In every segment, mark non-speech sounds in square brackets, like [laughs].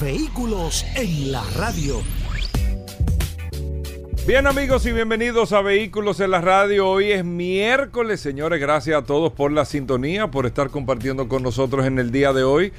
Vehículos en la radio. Bien amigos y bienvenidos a Vehículos en la Radio. Hoy es miércoles, señores. Gracias a todos por la sintonía, por estar compartiendo con nosotros en el día de hoy.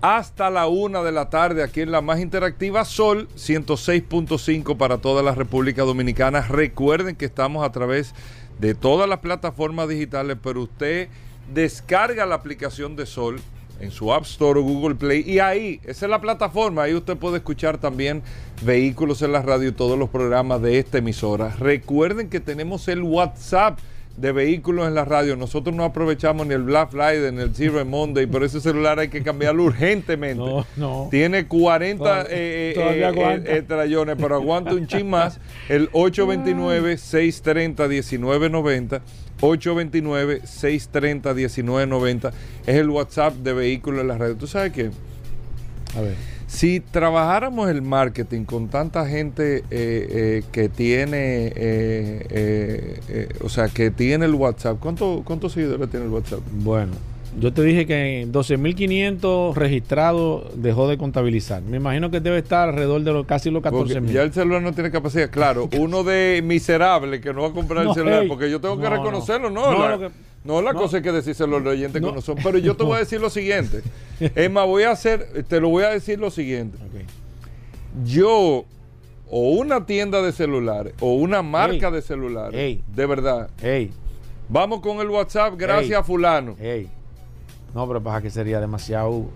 Hasta la una de la tarde aquí en la más interactiva Sol 106.5 para toda la República Dominicana. Recuerden que estamos a través de todas las plataformas digitales, pero usted descarga la aplicación de Sol en su App Store o Google Play y ahí, esa es la plataforma, ahí usted puede escuchar también Vehículos en la Radio y todos los programas de esta emisora. Recuerden que tenemos el WhatsApp de vehículos en la radio. Nosotros no aprovechamos ni el Black Friday ni el Cyber Monday, pero ese celular hay que cambiarlo urgentemente. No, no. Tiene 40 Todavía- eh, eh, eh, trayones, pero aguanta un chin más. El [laughs] 829-630-1990. 829-630-1990 es el WhatsApp de vehículos en la radio. ¿Tú sabes qué? A ver. Si trabajáramos el marketing con tanta gente eh, eh, que tiene, eh, eh, eh, o sea, que tiene el WhatsApp, ¿cuánto, ¿cuántos seguidores tiene el WhatsApp? Bueno, yo te dije que en 12.500 registrados dejó de contabilizar. Me imagino que debe estar alrededor de los, casi los Porque 14.000. ya el celular no tiene capacidad. Claro, [laughs] uno de miserable que no va a comprar No, el celular, hey. porque yo tengo que No, no. reconocerlo, ¿no? No, la, que- no, la cosa es que decírselo a los oyentes que no son. Pero yo te voy a decir lo siguiente. [laughs] Es más, voy a hacer, te lo voy a decir lo siguiente. Yo, o una tienda de celulares, o una marca de celulares, de verdad, vamos con el WhatsApp, gracias a fulano. No, pero pasa que sería demasiado.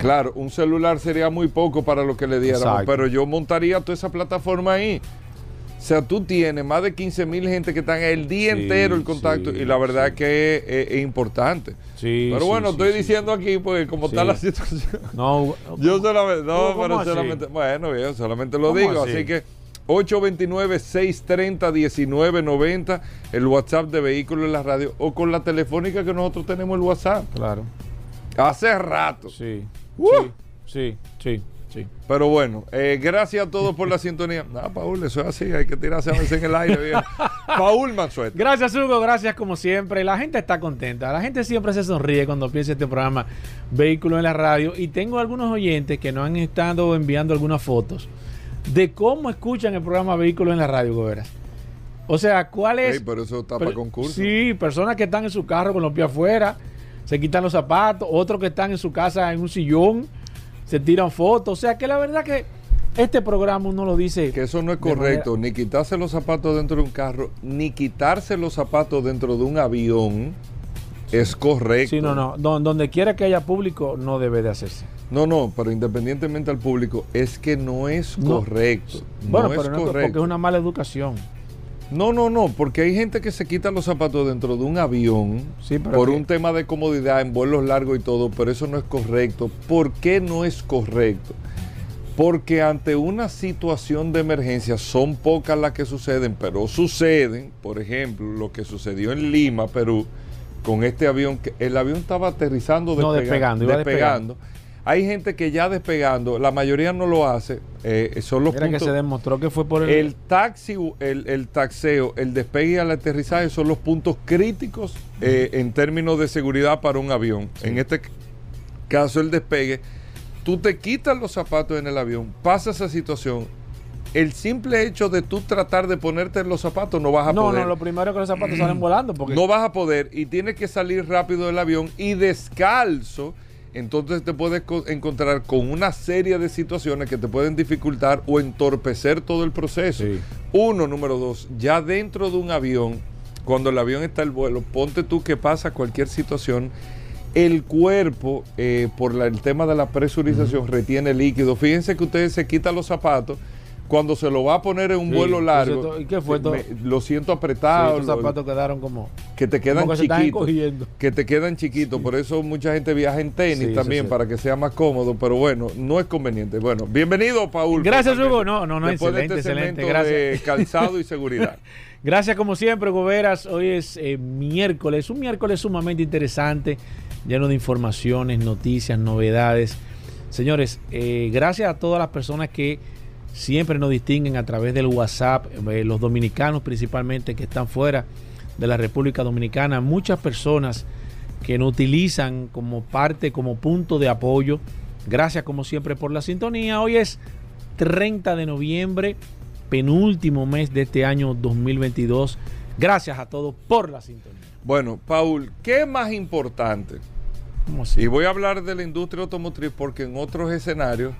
Claro, un celular sería muy poco para lo que le diéramos, Exacto. pero yo montaría toda esa plataforma ahí. O sea, tú tienes más de 15 mil gente que están el día Sí, entero el contacto sí, y la verdad sí. que es, es- es importante. Sí. pero bueno, estoy diciendo aquí porque como está la situación. No, [laughs] Yo solamente, no, ¿Cómo pero así? solamente, bueno, bien, solamente lo ¿Cómo digo, así? así que 829-630-1990, el WhatsApp de Vehículos en la Radio, o con la telefónica que nosotros tenemos el WhatsApp. Claro. Hace rato. Sí. Uh. Sí, sí, sí, sí. Pero bueno, eh, gracias a todos por la [laughs] sintonía. No, Paul, eso es así, hay que tirarse a veces en el aire. viejo. [laughs] Paul Mansueto. Gracias, Hugo. Gracias, como siempre. La gente está contenta. La gente siempre se sonríe cuando piensa este programa Vehículo en la Radio. Y tengo algunos oyentes que nos han estado enviando algunas fotos de cómo escuchan el programa Vehículo en la Radio, Goberas. O sea, ¿cuál es? Ey, pero eso está para concurso. Sí, personas que están en su carro con los pies afuera, se quitan los zapatos, otros que están en su casa en un sillón, se tiran fotos. O sea, que la verdad que este programa uno lo dice. Que eso no es correcto, ni quitarse los zapatos dentro de un carro, ni quitarse los zapatos dentro de un avión es correcto. Sí, no, no. Don- donde quiera que haya público, no debe de hacerse. No, no, pero independientemente al público, es que no es No. correcto. Bueno, no pero es no, porque correcto. es una mala educación. No, no, no, porque hay gente que se quita los zapatos dentro de un avión Sí, por que- un tema de comodidad en vuelos largos y todo, pero eso no es correcto. ¿Por qué no es correcto? Porque ante una situación de emergencia son pocas las que suceden, pero suceden, por ejemplo, lo que sucedió en Lima, Perú, con este avión, que el avión estaba aterrizando, No, despega- despegando, iba despegando. Hay gente que ya despegando, la mayoría no lo hace, eh, son los Mira que puntos- se demostró que fue por el. el taxi, el, el taxeo, el despegue y el aterrizaje son los puntos críticos eh, en términos de seguridad para un avión. En este caso, el despegue, tú te quitas los zapatos en el avión, pasa esa situación. El simple hecho de tú tratar de ponerte los zapatos no vas a no, poder. no, lo primero es que los zapatos salen volando. Porque No vas a poder y tienes que salir rápido del avión y descalzo. Entonces te puedes co- encontrar con una serie de situaciones que te pueden dificultar o entorpecer todo el proceso. Sí. Uno, número dos, ya dentro de un avión, cuando el avión está en vuelo, ponte tú que pasa cualquier situación, el cuerpo, eh, por la- el tema de la presurización, retiene líquido. Fíjense que ustedes se quitan los zapatos, cuando se lo va a poner en un Sí, vuelo largo, entonces, ¿y qué fue todo? me- lo siento Sí, apretado, estos lo- zapatos quedaron como, que te quedan que chiquitos, que te quedan chiquitos, por eso mucha gente viaja en tenis también para que sea más cómodo, pero bueno, no es conveniente. Bueno, bienvenido Paul. Gracias. Hugo. No, no, no, Después de excelente, este excelente, segmento de gracias. calzado y seguridad. [laughs] Gracias como siempre, Goberas. Hoy es eh, miércoles, un miércoles sumamente interesante, lleno de informaciones, noticias, novedades. Señores, eh, gracias a todas las personas que siempre nos distinguen a través del WhatsApp, eh, los dominicanos principalmente que están fuera de la República Dominicana, muchas personas que nos utilizan como parte, como punto de apoyo. Gracias como siempre por la sintonía. Hoy es 30 de noviembre, penúltimo mes de este año 2022. Gracias a todos por la sintonía. Bueno, Paul, ¿qué es más importante? Y voy a hablar de la industria automotriz porque en otros escenarios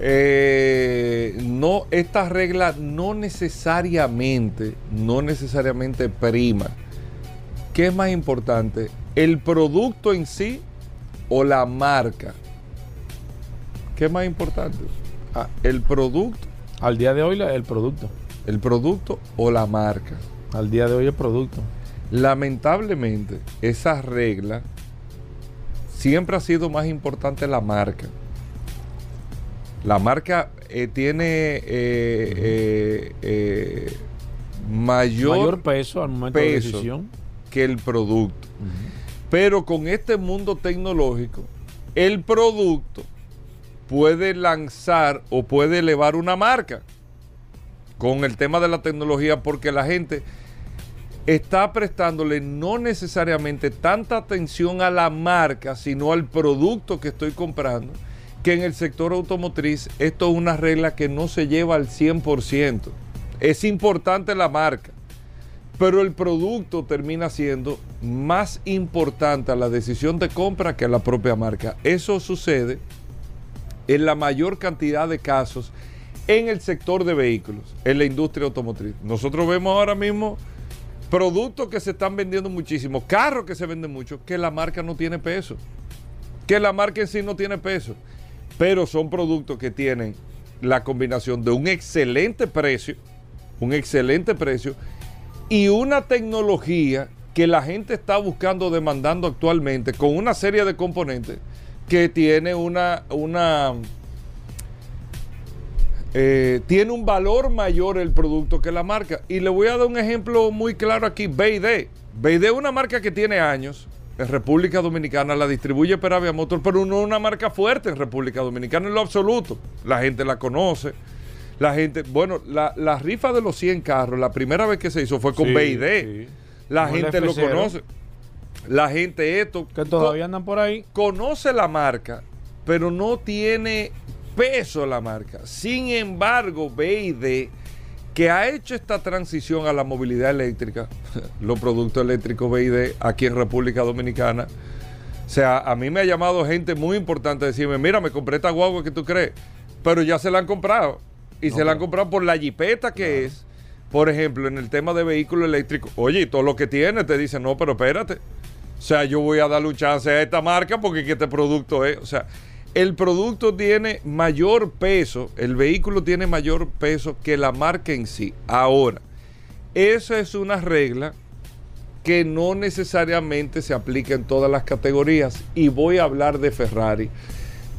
eh, no esta regla no necesariamente no necesariamente prima. ¿Qué es más importante? ¿El producto en sí o la marca? ¿Qué es más importante? Ah, ¿El producto, Al día de hoy el producto. el producto o la marca? Al día de hoy el producto. Lamentablemente, esa regla siempre ha sido más importante la marca. La marca eh, tiene eh, eh, eh, mayor, Mayor peso al momento de peso. decisión. que el producto. Pero con este mundo tecnológico, el producto puede lanzar o puede elevar una marca con el tema de la tecnología porque la gente está prestándole no necesariamente tanta atención a la marca, sino al producto que estoy comprando, que en el sector automotriz esto es una regla que no se lleva al 100%. Es importante la marca, pero el producto termina siendo más importante a la decisión de compra que a la propia marca. Eso sucede en la mayor cantidad de casos en el sector de vehículos, en la industria automotriz. Nosotros vemos ahora mismo productos que se están vendiendo muchísimo, carros que se venden mucho, que la marca no tiene peso, que la marca en sí no tiene peso, pero son productos que tienen la combinación de un excelente precio, un excelente precio y una tecnología que la gente está buscando, demandando actualmente, con una serie de componentes que tiene una, una eh, tiene un valor mayor el producto que la marca. Y le voy a dar un ejemplo muy claro aquí, BD. BD es una marca que tiene años en República Dominicana, la distribuye Peravia Motor, pero no es una marca fuerte en República Dominicana en lo absoluto. La gente la conoce. La gente, bueno, la, la rifa de los 100 carros, la primera vez que se hizo fue con Sí, BID. sí. La Como gente lo F0. conoce. La gente esto. Que todavía andan por ahí. conoce la marca, pero no tiene peso la marca. Sin embargo, BID, que ha hecho esta transición a la movilidad eléctrica, [laughs] los productos eléctricos BID aquí en República Dominicana, o sea, a mí me ha llamado gente muy importante a decirme, mira, me compré esta guagua que tú crees, pero ya se la han comprado. Y se la han comprado por la jipeta que es. Por ejemplo, en el tema de vehículos eléctricos, oye, todo lo que tiene te dicen, no, pero espérate. O sea, yo voy a darle un chance a esta marca porque que este producto es. O sea, el producto tiene mayor peso, el vehículo tiene mayor peso que la marca en sí. Ahora, esa es una regla que no necesariamente se aplica en todas las categorías. Y voy a hablar de Ferrari,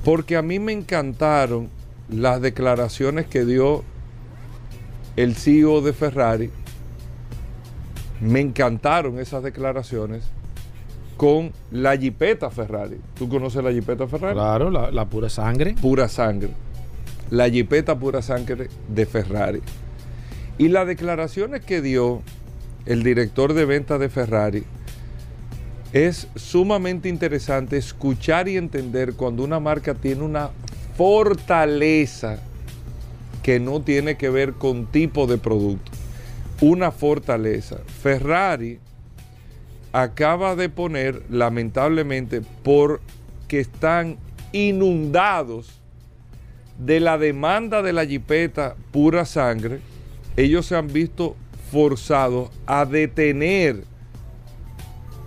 porque a mí me encantaron las declaraciones que dio el CEO de Ferrari. Me encantaron esas declaraciones con la Jeepeta Ferrari. ¿Tú conoces la Jeepeta Ferrari? Claro, la, la pura sangre. Pura sangre. La Jeepeta pura sangre de Ferrari. Y las declaraciones que dio el director de venta de Ferrari es sumamente interesante escuchar y entender cuando una marca tiene una fortaleza que no tiene que ver con tipo de producto. Una fortaleza. Ferrari acaba de poner, lamentablemente, porque están inundados de la demanda de la jipeta pura sangre, ellos se han visto forzados a detener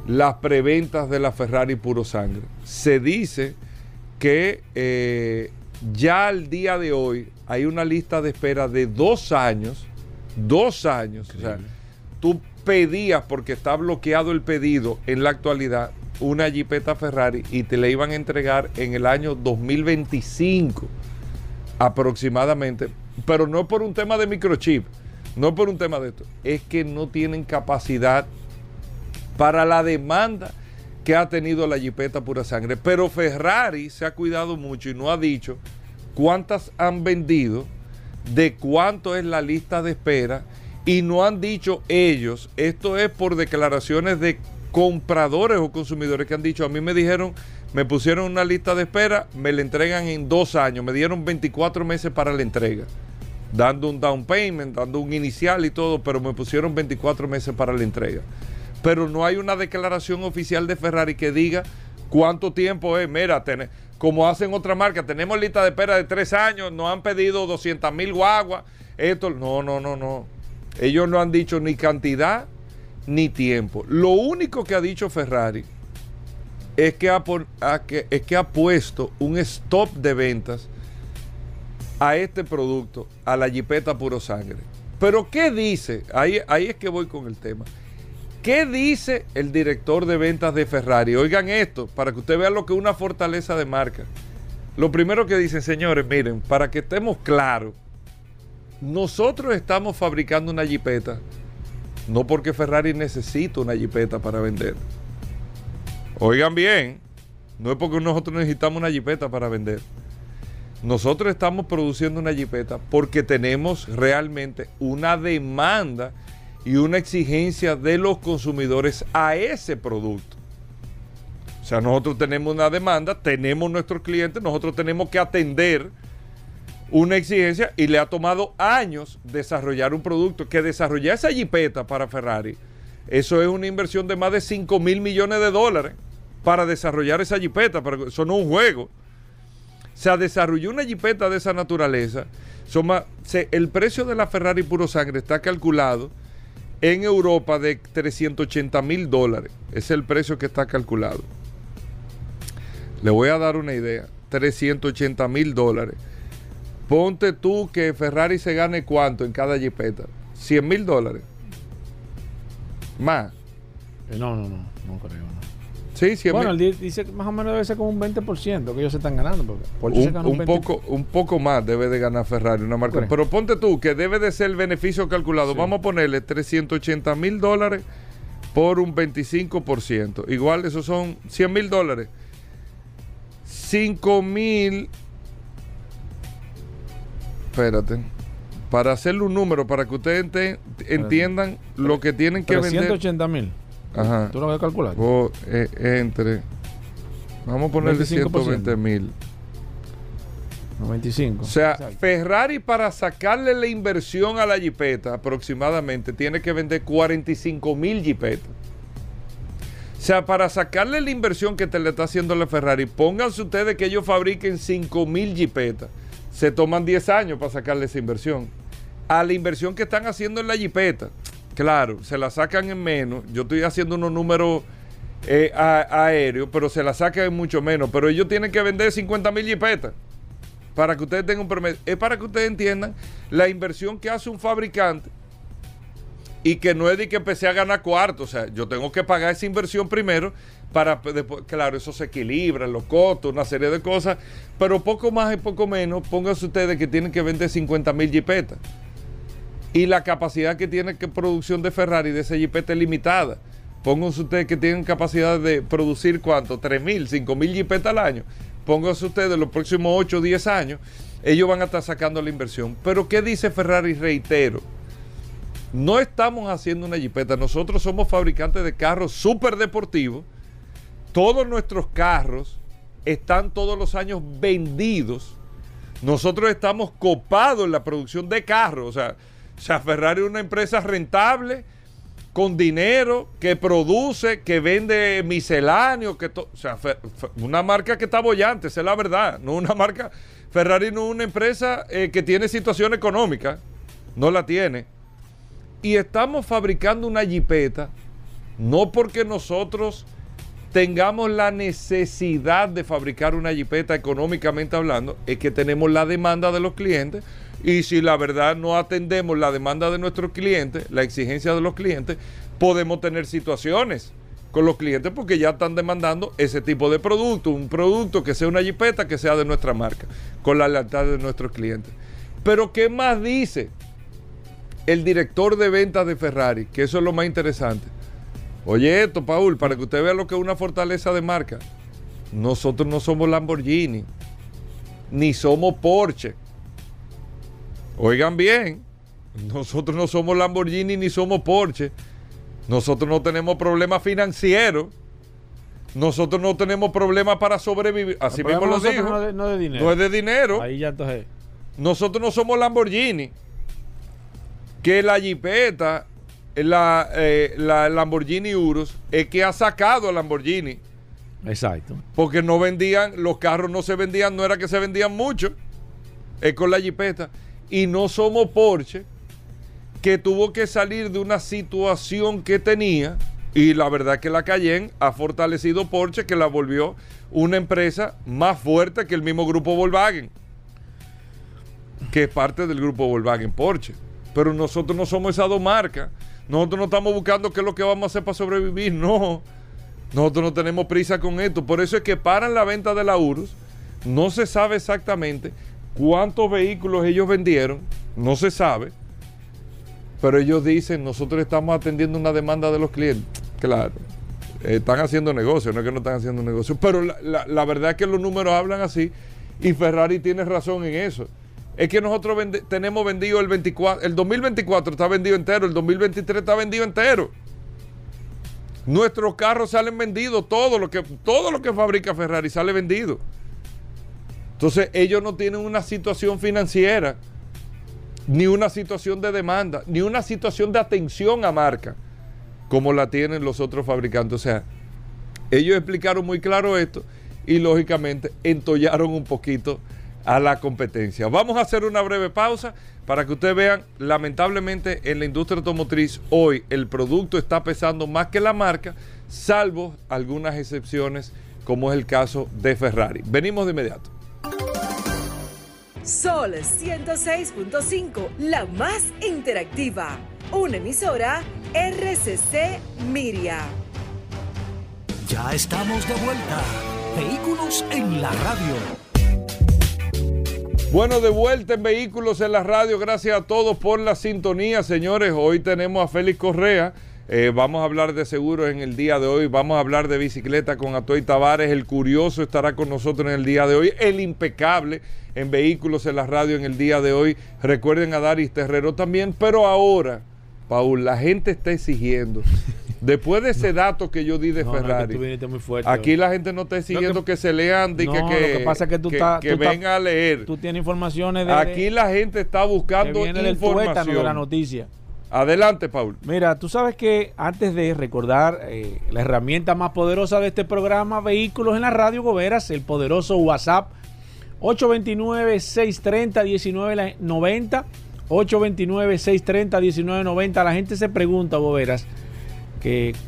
las preventas de la Ferrari puro sangre. Se dice que eh, ya al día de hoy hay una lista de espera de dos años, dos años. O sea, tú pedías, porque está bloqueado el pedido en la actualidad, una Jeepeta Ferrari y te la iban a entregar en el año 2025 aproximadamente, pero no por un tema de microchip, no por un tema de esto, es que no tienen capacidad para la demanda que ha tenido la Jeepeta pura sangre. Pero Ferrari se ha cuidado mucho y no ha dicho cuántas han vendido, de cuánto es la lista de espera y no han dicho ellos, esto es por declaraciones de compradores o consumidores que han dicho, a mí me dijeron, me pusieron una lista de espera, me la entregan en dos años, me dieron 24 meses para la entrega, dando un down payment, dando un inicial y todo, pero me pusieron 24 meses para la entrega. Pero no hay una declaración oficial de Ferrari que diga cuánto tiempo es, mira, como hacen otras marcas, tenemos lista de espera de tres años, nos han pedido 200 mil guaguas, esto, no, no, no, no. Ellos no han dicho ni cantidad ni tiempo. Lo único que ha dicho Ferrari es que ha, puesto un stop de ventas a este producto, a la Jeepeta Puro Sangre. Pero ¿qué dice? Ahí, ahí es que voy con el tema. ¿Qué dice el director de ventas de Ferrari? Oigan esto, para que usted vea lo que es una fortaleza de marca. Lo primero que dicen, señores, miren, para que estemos claros, nosotros estamos fabricando una jipeta, no porque Ferrari necesita una jipeta para vender. Oigan bien, no es porque nosotros necesitamos una jipeta para vender. Nosotros estamos produciendo una jipeta porque tenemos realmente una demanda y una exigencia de los consumidores a ese producto. O sea, nosotros tenemos una demanda, tenemos nuestros clientes, nosotros tenemos que atender una exigencia y le ha tomado años desarrollar un producto. Que desarrollar esa jipeta para Ferrari, eso es una inversión de más de 5 mil millones de dólares para desarrollar esa jipeta, pero eso no es un juego. Se desarrolló una jipeta de esa naturaleza. el precio de la Ferrari puro sangre está calculado en Europa de 380 mil dólares. Es el precio que está calculado. Le voy a dar una idea. 380 mil dólares Ponte tú que Ferrari se gane cuánto en cada jipeta. 100 mil dólares. Más. Eh, no, no, no, no creo. No. Sí, 100 bueno, él dice que más o menos debe ser como un 20% que ellos se están ganando. Porque un, poco, un poco más debe de ganar Ferrari, una marca. Pero ponte tú que debe de ser el beneficio calculado. Vamos a ponerle 380 mil dólares por un 25%. Igual, esos son 100 mil dólares. 5 mil espérate. Para hacerle un número, para que ustedes entiendan lo que tienen que vender. 180 mil. Ajá. ¿Tú lo vas a calcular? Eh, entre. Vamos a ponerle 120 mil. 95. O sea, Ferrari para sacarle la inversión a la jipeta aproximadamente tiene que vender 45 mil jipetas. O sea, para sacarle la inversión que te le está haciendo la Ferrari, pónganse ustedes que ellos fabriquen 5 mil jipetas se toman 10 años para sacarle esa inversión. A la inversión que están haciendo en la jipeta, claro, se la sacan en menos. Yo estoy haciendo unos números eh, aéreos, pero se la sacan en mucho menos. Pero ellos tienen que vender 50 mil jipetas para que ustedes tengan un promedio. Es para que ustedes entiendan la inversión que hace un fabricante y que no es de que empecé a ganar cuarto. O sea, yo tengo que pagar esa inversión primero para claro, eso se equilibra, los costos, una serie de cosas, pero poco más y poco menos, pónganse ustedes que tienen que vender 50 mil jipetas. Y la capacidad que tiene que producción de Ferrari de esa jipeta es limitada. Pónganse ustedes que tienen capacidad de producir cuánto, 3 mil, 5 mil jipetas al año. Pónganse ustedes los próximos 8 o 10 años, ellos van a estar sacando la inversión. Pero ¿qué dice Ferrari? Reitero no estamos haciendo una jipeta, nosotros somos fabricantes de carros súper deportivos. Todos nuestros carros están todos los años vendidos. Nosotros estamos copados en la producción de carros. O sea, o Ferrari es una empresa rentable, con dinero, que produce, que vende misceláneo, que o sea, una marca que está bollante, esa es la verdad. No una marca, Ferrari no es una empresa eh, que tiene situación económica, no la tiene y estamos fabricando una jipeta no porque nosotros tengamos la necesidad de fabricar una jipeta económicamente hablando, es que tenemos la demanda de los clientes y si la verdad no atendemos la demanda de nuestros clientes, la exigencia de los clientes, podemos tener situaciones con los clientes porque ya están demandando ese tipo de producto, un producto que sea una jipeta que sea de nuestra marca, con la lealtad de nuestros clientes. Pero ¿qué más dice el director de ventas de Ferrari? Que eso es lo más interesante. Oye esto, Paul, para que usted vea lo que es una fortaleza de marca. Nosotros no somos Lamborghini, ni somos Porsche. Oigan bien, nosotros no somos Lamborghini ni somos Porsche. Nosotros no tenemos problemas financieros. Nosotros no tenemos problemas para sobrevivir. Así mismo lo dijo. No, de, no de dinero. No es de dinero. Ahí ya entonces. Nosotros no somos Lamborghini. Que la Jeepeta la, eh, la Lamborghini Urus es que ha sacado a Lamborghini. Exacto. Porque no vendían, los carros no se vendían, no era que se vendían mucho. Es con la Jeepeta. Y no somos Porsche, que tuvo que salir de una situación que tenía. Y la verdad que la Cayenne ha fortalecido Porsche, que la volvió una empresa más fuerte que el mismo grupo Volkswagen. Que es parte del grupo Volkswagen Porsche. Pero nosotros no somos esas dos marcas. Nosotros no estamos buscando qué es lo que vamos a hacer para sobrevivir, no. Nosotros no tenemos prisa con esto. Por eso es que paran la venta de la URUS. No se sabe exactamente cuántos vehículos ellos vendieron. No se sabe. Pero ellos dicen, nosotros estamos atendiendo una demanda de los clientes. Claro. Están haciendo negocio, no es que no están haciendo negocio. Pero la, la verdad es que los números hablan así. Y Ferrari tiene razón en eso es que nosotros tenemos vendido el 24, el 2024 está vendido entero, el 2023 está vendido entero. Nuestros carros salen vendidos, todo lo que, todo lo que fabrica Ferrari sale vendido. Entonces ellos no tienen una situación financiera, ni una situación de demanda, ni una situación de atención a marca, como la tienen los otros fabricantes. O sea, ellos explicaron muy claro esto y lógicamente entollaron un poquito a la competencia. Vamos a hacer una breve pausa para que ustedes vean, lamentablemente en la industria automotriz hoy el producto está pesando más que la marca, salvo algunas excepciones como es el caso de Ferrari. Venimos de inmediato. Sol 106.5, la más interactiva. Una emisora RCC Miria. Ya estamos de vuelta. Vehículos en la radio. Bueno, de vuelta en Vehículos en la Radio. Gracias a todos por la sintonía, señores. Hoy tenemos a Félix Correa. Eh, vamos a hablar de seguros en el día de hoy. Vamos a hablar de bicicleta con Atoy Tavares. El curioso estará con nosotros en el día de hoy. El impecable en Vehículos en la Radio en el día de hoy. Recuerden a Daris Terrero también. Pero ahora, Paul, la gente está exigiendo Después de ese dato que yo di de Ferrari, aquí la gente no está exigiendo que, se lean, de que, que, pasa que, tú que, venga a leer. Tú tienes informaciones de. Aquí la gente está buscando viene información. de la noticia. Adelante, Paul. Mira, tú sabes que antes de recordar eh, la herramienta más poderosa de este programa, Vehículos en la Radio Goberas, el poderoso WhatsApp 829-630-1990. 829-630-1990. La gente se pregunta, Goberas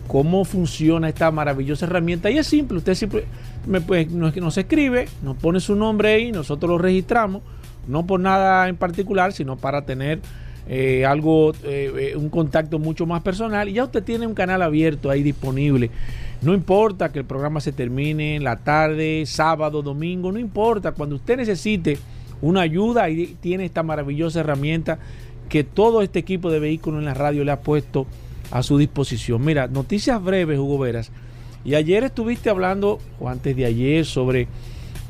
cómo funciona esta maravillosa herramienta. Y es simple, usted pues, nos, escribe, nos pone su nombre ahí, nosotros lo registramos, no por nada en particular, sino para tener eh, algo, eh, eh, un contacto mucho más personal. Y ya usted tiene un canal abierto ahí disponible. No importa que el programa se termine en la tarde, sábado, domingo, no importa. Cuando usted necesite una ayuda, ahí tiene esta maravillosa herramienta que todo este equipo de vehículos en la radio le ha puesto a su disposición. Mira, noticias breves, Hugo Veras. Y ayer estuviste hablando, o antes de ayer, sobre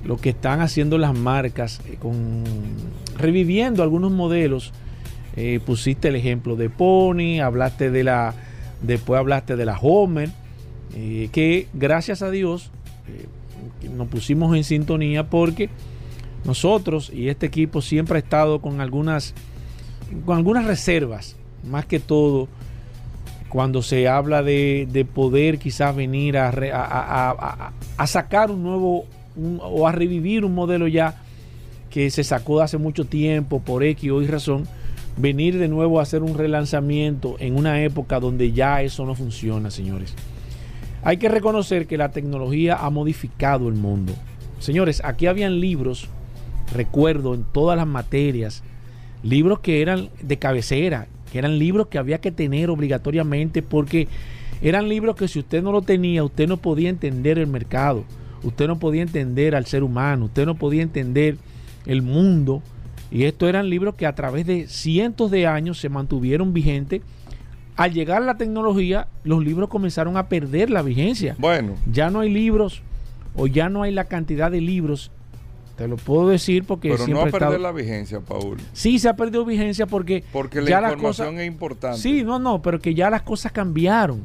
lo que están haciendo las marcas, eh, con, reviviendo algunos modelos. Eh, pusiste el ejemplo de Pony, hablaste de la, después hablaste de la Homer, eh, que gracias a Dios nos pusimos en sintonía porque nosotros y este equipo siempre ha estado con algunas, con algunas reservas, más que todo cuando se habla de, poder quizás venir a, a, sacar un nuevo o a revivir un modelo ya que se sacó de hace mucho tiempo por X o Y razón, venir de nuevo a hacer un relanzamiento en una época donde ya eso no funciona, señores. hay que reconocer que la tecnología ha modificado el mundo. Señores, aquí habían libros, recuerdo, en todas las materias, libros que eran de cabecera, que eran libros que había que tener obligatoriamente porque eran libros que si usted no lo tenía, usted no podía entender el mercado, usted no podía entender al ser humano, usted no podía entender el mundo. Y estos eran libros que a través de cientos de años se mantuvieron vigentes. Al llegar la tecnología, los libros comenzaron a perder la vigencia. Bueno. Ya no hay libros o ya no hay la cantidad de libros. Te lo puedo decir porque Pero no ha estado- perdido la vigencia, Paul. Sí, se ha perdido vigencia porque, Porque la ya información es importante. Sí, no, no, pero que ya las cosas cambiaron.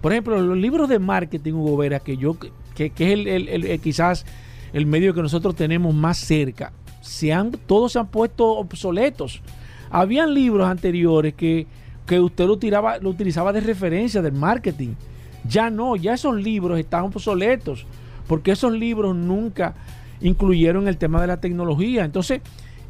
Por ejemplo, los libros de marketing, Hugo Vera, que yo, que, que es el, el- el- el- quizás el medio que nosotros tenemos más cerca, se han, todos se han puesto obsoletos. Habían libros anteriores que, que usted lo, tiraba, lo utilizaba de referencia del marketing. Ya no, ya esos libros están obsoletos, porque esos libros nunca incluyeron el tema de la tecnología. Entonces,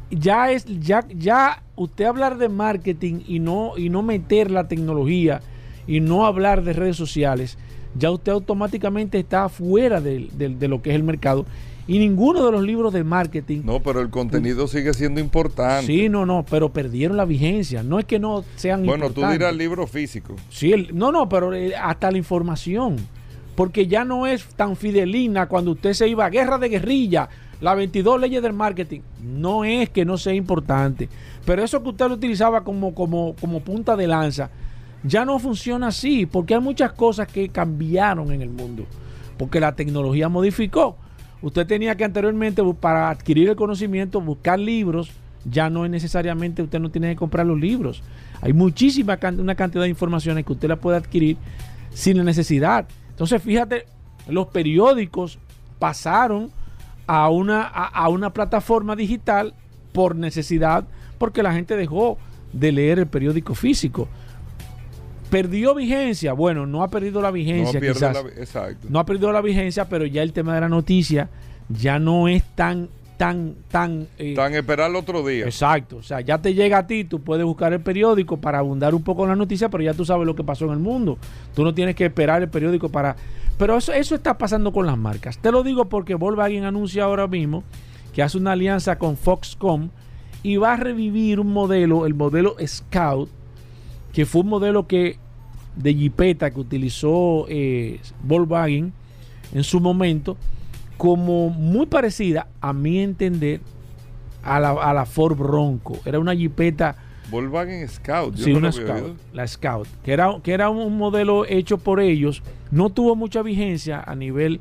ya es, ya, ya usted hablar de marketing y no, y no meter la tecnología y no hablar de redes sociales, ya usted automáticamente está fuera del- de, lo que es el mercado. Y ninguno de los libros de marketing No, pero el contenido sigue siendo importante. Sí, no, no, pero perdieron la vigencia. No es que no sean bueno, tú importantes. dirás libro físico. Sí, el- no, no, pero eh, hasta la información. Porque ya no es tan fidelina cuando usted se iba a guerra de guerrilla, las 22 leyes del marketing. No es que no sea importante. Pero eso que usted lo utilizaba como, como, como punta de lanza, ya no funciona así. Porque hay muchas cosas que cambiaron en el mundo. Porque la tecnología modificó. Usted tenía que anteriormente, para adquirir el conocimiento, buscar libros. Ya no es necesariamente, usted no tiene que comprar los libros. Hay muchísima una cantidad de informaciones que usted la puede adquirir sin la necesidad. Entonces, fíjate, los periódicos pasaron a una, a, a una plataforma digital por necesidad, porque la gente dejó de leer el periódico físico. ¿Perdió vigencia? Bueno, no ha perdido la No vigencia, pierde quizás. la- Exacto. No ha perdido la vigencia, pero ya el tema de la noticia ya no es tan, tan, tan... eh, Tan esperar el otro día. Exacto, o sea, ya te llega a ti, tú puedes buscar el periódico para abundar un poco en la noticia, pero ya tú sabes lo que pasó en el mundo. Tú no tienes que esperar el periódico para... Pero eso, eso está pasando con las marcas. Te lo digo porque Volkswagen anuncia ahora mismo que hace una alianza con Foxconn y va a revivir un modelo, el modelo Scout, que fue un modelo que de Jeepeta que utilizó eh, Volkswagen en su momento, como muy parecida, a mi entender, a la, a la Ford Bronco. Era una Jeepeta, Volkswagen Scout. Yo sí, no una Scout, la Scout, que era, que era un modelo hecho por ellos. No tuvo mucha vigencia a nivel,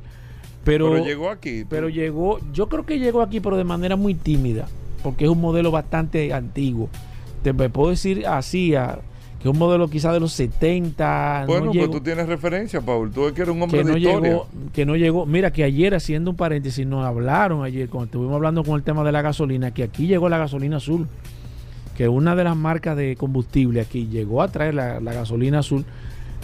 pero, Pero, llegó aquí. tú. pero llegó, yo creo que llegó aquí, pero de manera muy tímida, porque es un modelo bastante antiguo. Te me puedo decir así, a- que un modelo quizás de los 70. bueno, no pues tú tienes referencia, Paul. Tú que eres un hombre que no de historia. llegó, que no llegó. Mira que ayer haciendo un paréntesis nos hablaron ayer cuando estuvimos hablando con el tema de la gasolina que aquí llegó la gasolina azul, que una de las marcas de combustible aquí llegó a traer la, la gasolina azul.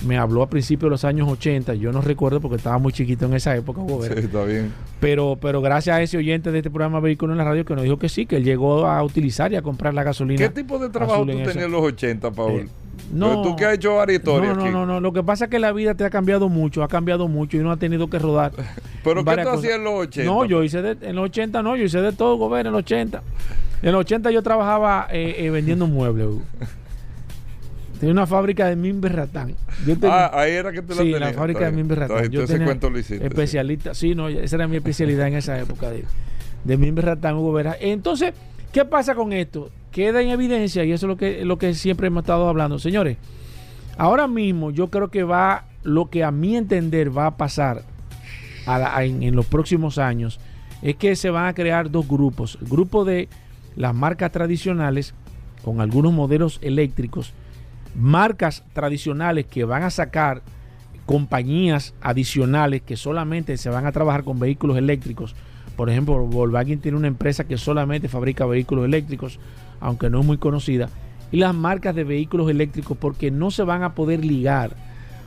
Me habló a principios de los años 80, yo no recuerdo porque estaba muy chiquito en esa época, Sí, está bien. pero pero gracias a ese oyente de este programa Vehículo en la Radio que nos dijo que sí, que él llegó a utilizar y a comprar la gasolina. ¿Qué tipo de trabajo tú en tenías en los 80, Paul? Eh, no, Pero tú que has hecho varias historias no, no, aquí. no, no, lo que pasa es que la vida te ha cambiado mucho, ha cambiado mucho y uno ha tenido que rodar. [laughs] ¿Pero qué tú hacías en los 80? No, yo hice de- en los 80, no, yo hice de todo, gobierno, en los 80. En los 80 yo trabajaba eh, eh, vendiendo muebles. [laughs] Tenía una fábrica de Mimber Ratán. Yo tenía- Ah, ahí era que te la sí, tenías. la fábrica de Ratán. Yo tenía cuento lo hiciste. sí. especialista. Sí, no, esa era mi especialidad en esa época de, de Mimber Ratán, Hugo Vera. Entonces, ¿qué pasa con esto? Queda en evidencia, y eso es lo que, lo que siempre hemos estado hablando. Señores, ahora mismo yo creo que va, lo que a mi entender va a pasar en, los próximos años, es que se van a crear dos grupos. Grupo de las marcas tradicionales, con algunos modelos eléctricos, marcas tradicionales que van a sacar compañías adicionales que solamente se van a trabajar con vehículos eléctricos. Por ejemplo, Volkswagen tiene una empresa que solamente fabrica vehículos eléctricos, aunque no es muy conocida. Y las marcas de vehículos eléctricos porque no se van a poder ligar.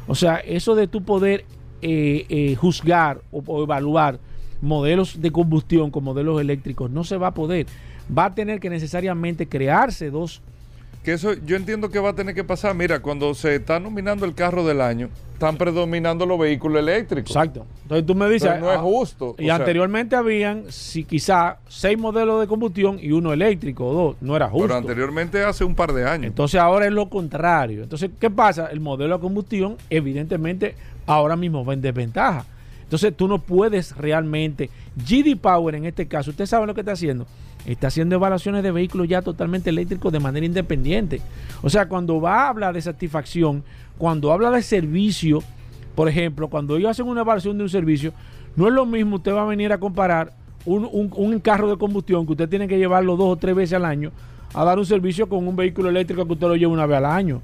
O sea, eso de tu poder eh, eh, juzgar o, o evaluar modelos de combustión con modelos eléctricos no se va a poder. Va a tener que necesariamente crearse dos que eso yo entiendo que va a tener que pasar. Mira, cuando se está nominando el carro del año, están predominando los vehículos eléctricos. Exacto. Entonces tú me dices. Pero no es ah, justo. Y o sea, anteriormente habían, si quizá, seis modelos de combustión y uno eléctrico o dos. No era justo. Pero anteriormente hace un par de años. Entonces ahora es lo contrario. Entonces, ¿qué pasa? El modelo de combustión, evidentemente, ahora mismo va en desventaja. Entonces tú no puedes realmente. GD Power en este caso, ¿usted sabe lo que está haciendo? Está haciendo evaluaciones de vehículos ya totalmente eléctricos de manera independiente. O sea, cuando va a hablar de satisfacción, cuando habla de servicio, por ejemplo, cuando ellos hacen una evaluación de un servicio, no es lo mismo usted va a venir a comparar un, un- carro de combustión que usted tiene que llevarlo dos o tres veces al año a dar un servicio con un vehículo eléctrico que usted lo lleva una vez al año.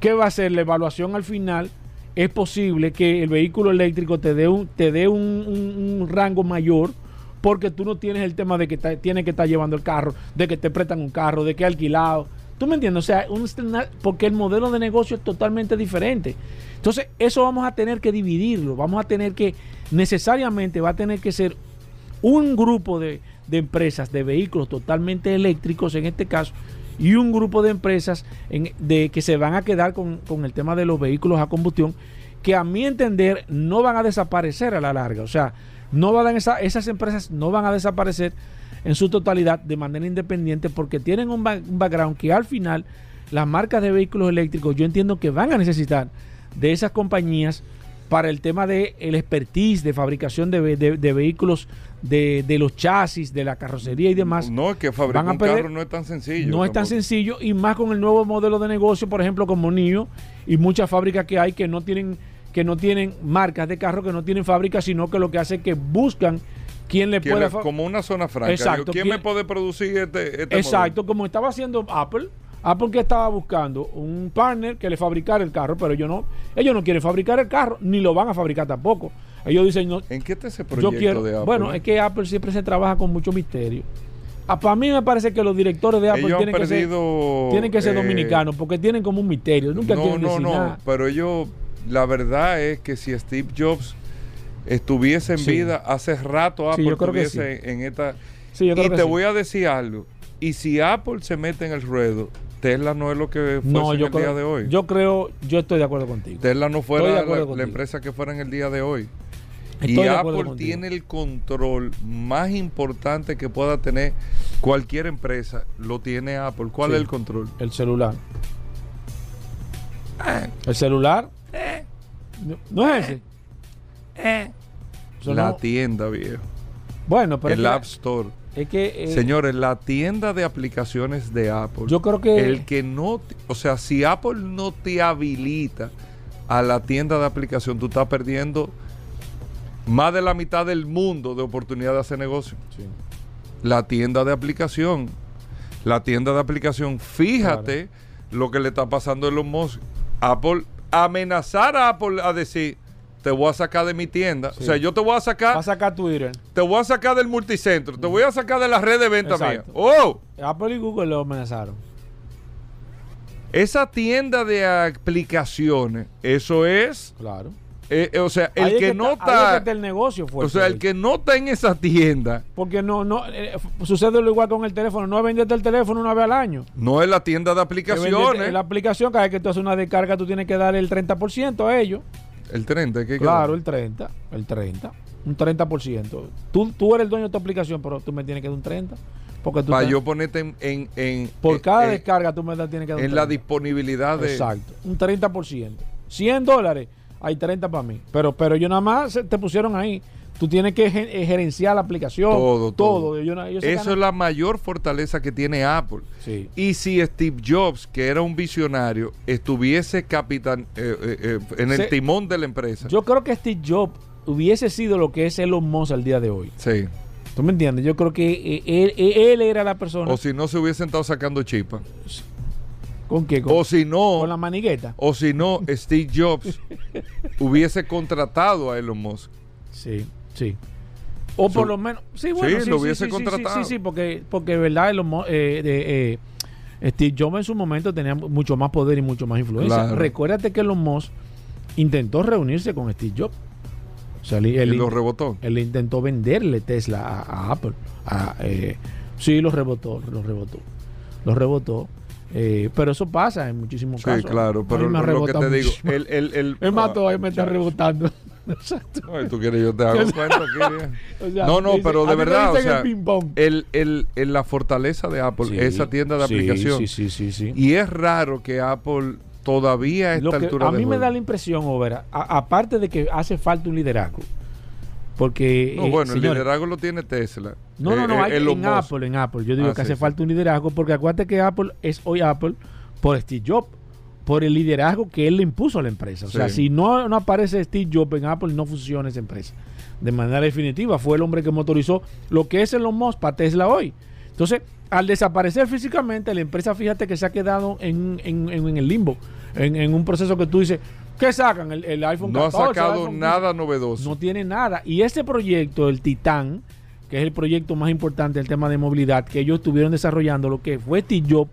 ¿Qué va a hacer? La evaluación al final es posible que el vehículo eléctrico te dé un, te dé un rango mayor porque tú no tienes el tema de que tienes que estar llevando el carro, de que te prestan un carro, de que alquilado. ¿Tú me entiendes? O sea, un porque el modelo de negocio es totalmente diferente. Entonces, eso vamos a tener que dividirlo. Vamos a tener que, necesariamente, va a tener que ser un grupo de, de empresas de vehículos totalmente eléctricos en este caso y un grupo de empresas de, que se van a quedar con, con el tema de los vehículos a combustión que a mi entender no van a desaparecer a la larga. O sea, no van a, esa- esas empresas no van a desaparecer en su totalidad de manera independiente porque tienen un, ba- un background que al final las marcas de vehículos eléctricos yo entiendo que van a necesitar de esas compañías para el tema de el expertise de fabricación de, de- de vehículos, de, de los chasis, de la carrocería y demás. No, es que fabricar un carro no es tan sencillo. No es tan sencillo y más con el nuevo modelo de negocio, por ejemplo, como NIO y muchas fábricas que hay que no tienen que no tienen marcas de carro, que no tienen fábricas, sino que lo que hace es que buscan quién le ¿Quién pueda le- fa- como una zona franca. Exacto, Yo, ¿Quién ¿quién- me puede producir este, este Exacto, como estaba haciendo Apple. Apple que estaba buscando un partner que le fabricara el carro, pero ellos no, ellos no quieren fabricar el carro, ni lo van a fabricar tampoco. Ellos dicen, no? ¿En qué está ese yo proyecto quiero. de Apple? bueno, es que Apple siempre se trabaja con mucho misterio. para mí me parece que los directores de Apple ellos tienen que, ser, tienen que ser eh, dominicanos, porque tienen como un misterio. Nunca no, quieren no, decir no. nada. Pero ellos, la verdad es que si Steve Jobs estuviese en Sí. vida, hace rato Sí, Apple yo creo que estuviese en esta. Sí, yo creo y que te voy a decir algo. Y si Apple se mete en el ruedo, Tesla no es lo que fue No, en el día de hoy. yo creo, yo estoy de acuerdo contigo. Tesla no acuerdo la, empresa que fuera en el día de hoy. Estoy y de Apple tiene el control más importante que pueda tener cualquier empresa. Lo tiene Apple. ¿Cuál Sí. es el control? El celular. El celular. No, no es ese. Eso la no- tienda, viejo. bueno, pero el es que- App Store. es que, eh, Señores, la tienda de aplicaciones de Apple. yo creo que el que no, te- o sea, si Apple no te habilita a la tienda de aplicación, tú estás perdiendo más de la mitad del mundo de oportunidad de hacer negocio. Sí. La tienda de aplicación, la tienda de aplicación, fíjate lo que le está pasando a Elon Musk. Apple, amenazar a Apple a decir, te voy a sacar de mi tienda. Sí. O sea, yo te voy a sacar, va a sacar Twitter. te voy a sacar del multicentro, te voy a sacar de la red de venta mía. ¡Oh! Apple y Google lo amenazaron. Esa tienda de aplicaciones, eso es, Claro. Eh, eh, o sea, el Ahí es que, no es que está, está el negocio fuerte o sea, el que no está en esa tienda, Porque no, no, eh, sucede lo igual con el teléfono. No es venderte el teléfono una vez al año. no es la tienda de Es aplicaciones. venderte- La aplicación, cada vez que tú haces una descarga, tú tienes que dar el 30% a ellos. El 30, ¿qué Claro, el 30. El 30. Un 30%. Tú, tú eres el dueño de tu aplicación, pero tú me tienes que dar un 30. Porque tú Para yo ponerte en, en, en- por en- cada descarga tú me das, tienes que dar un en la 30. disponibilidad de Exacto. Un 30%. 100 dólares, hay 30 para mí. Pero, pero ellos nada más te pusieron ahí. Tú tienes que eh, gerenciar la aplicación. Todo, todo. Se Eso es la mayor fortaleza que tiene Apple. Sí. Y si Steve Jobs, que era un visionario, estuviese capitán eh, eh, en el Se- timón de la empresa. Yo creo que Steve Jobs hubiese sido lo que es Elon Musk al día de hoy. sí. ¿Tú me entiendes? Yo creo que él, era la persona. O si no se hubiesen estado sacando chispa. ¿Con qué? Con, O si no, con la manigueta. o si no, Steve Jobs hubiese contratado a Elon Musk. Sí, sí. O por lo menos. Sí, bueno, Sí, sí, lo hubiese sí, sí, sí, contratado. Sí, sí, porque, porque verdad, Elon Musk, eh, de, eh, Steve Jobs en su momento tenía mucho más poder y mucho más influencia. Claro. Recuérdate que Elon Musk intentó reunirse con Steve Jobs. O sea, él, lo rebotó. él intentó venderle Tesla a, a Apple. A, eh, sí, lo rebotó, lo rebotó. Lo rebotó. Eh, pero eso pasa en muchísimos Sí, casos. claro, A mí pero me lo que te digo, el, el, el, Es más, todavía me está rebotando. [laughs] Exacto. Ay, tú quieres, yo te hago [laughs] cuenta. O sea, no, no, dice- pero de verdad, o el sea, el, el, el- la fortaleza de Apple, Sí, esa tienda de sí, aplicación. Sí, sí, sí, sí. Y es raro que Apple todavía a esta Lo que altura a mí me da la impresión, Overa, aparte de que hace falta un liderazgo. Porque. No, eh, bueno, el liderazgo lo tiene Tesla. No, no, Eh, no, eh, hay- en Musk. Apple, en Apple. Yo digo Ah, que sí, hace sí. falta un liderazgo porque acuérdate que Apple es hoy Apple por Steve Jobs, por el liderazgo que él le impuso a la empresa. O sea, Sí. si no, no aparece Steve Jobs en Apple, no funciona esa empresa. De manera definitiva, fue el hombre que motorizó lo que es Elon Musk para Tesla hoy. Entonces, al desaparecer físicamente, la empresa, fíjate que se ha quedado en, en- en- en el limbo, en, en un proceso que tú dices, ¿qué sacan? El, el iPhone No ha 14, el sacado iPhone 15. nada novedoso. No tiene nada. Y ese proyecto, el Titán, que es el proyecto más importante del tema de movilidad, que ellos estuvieron desarrollando, lo que fue Steve Jobs,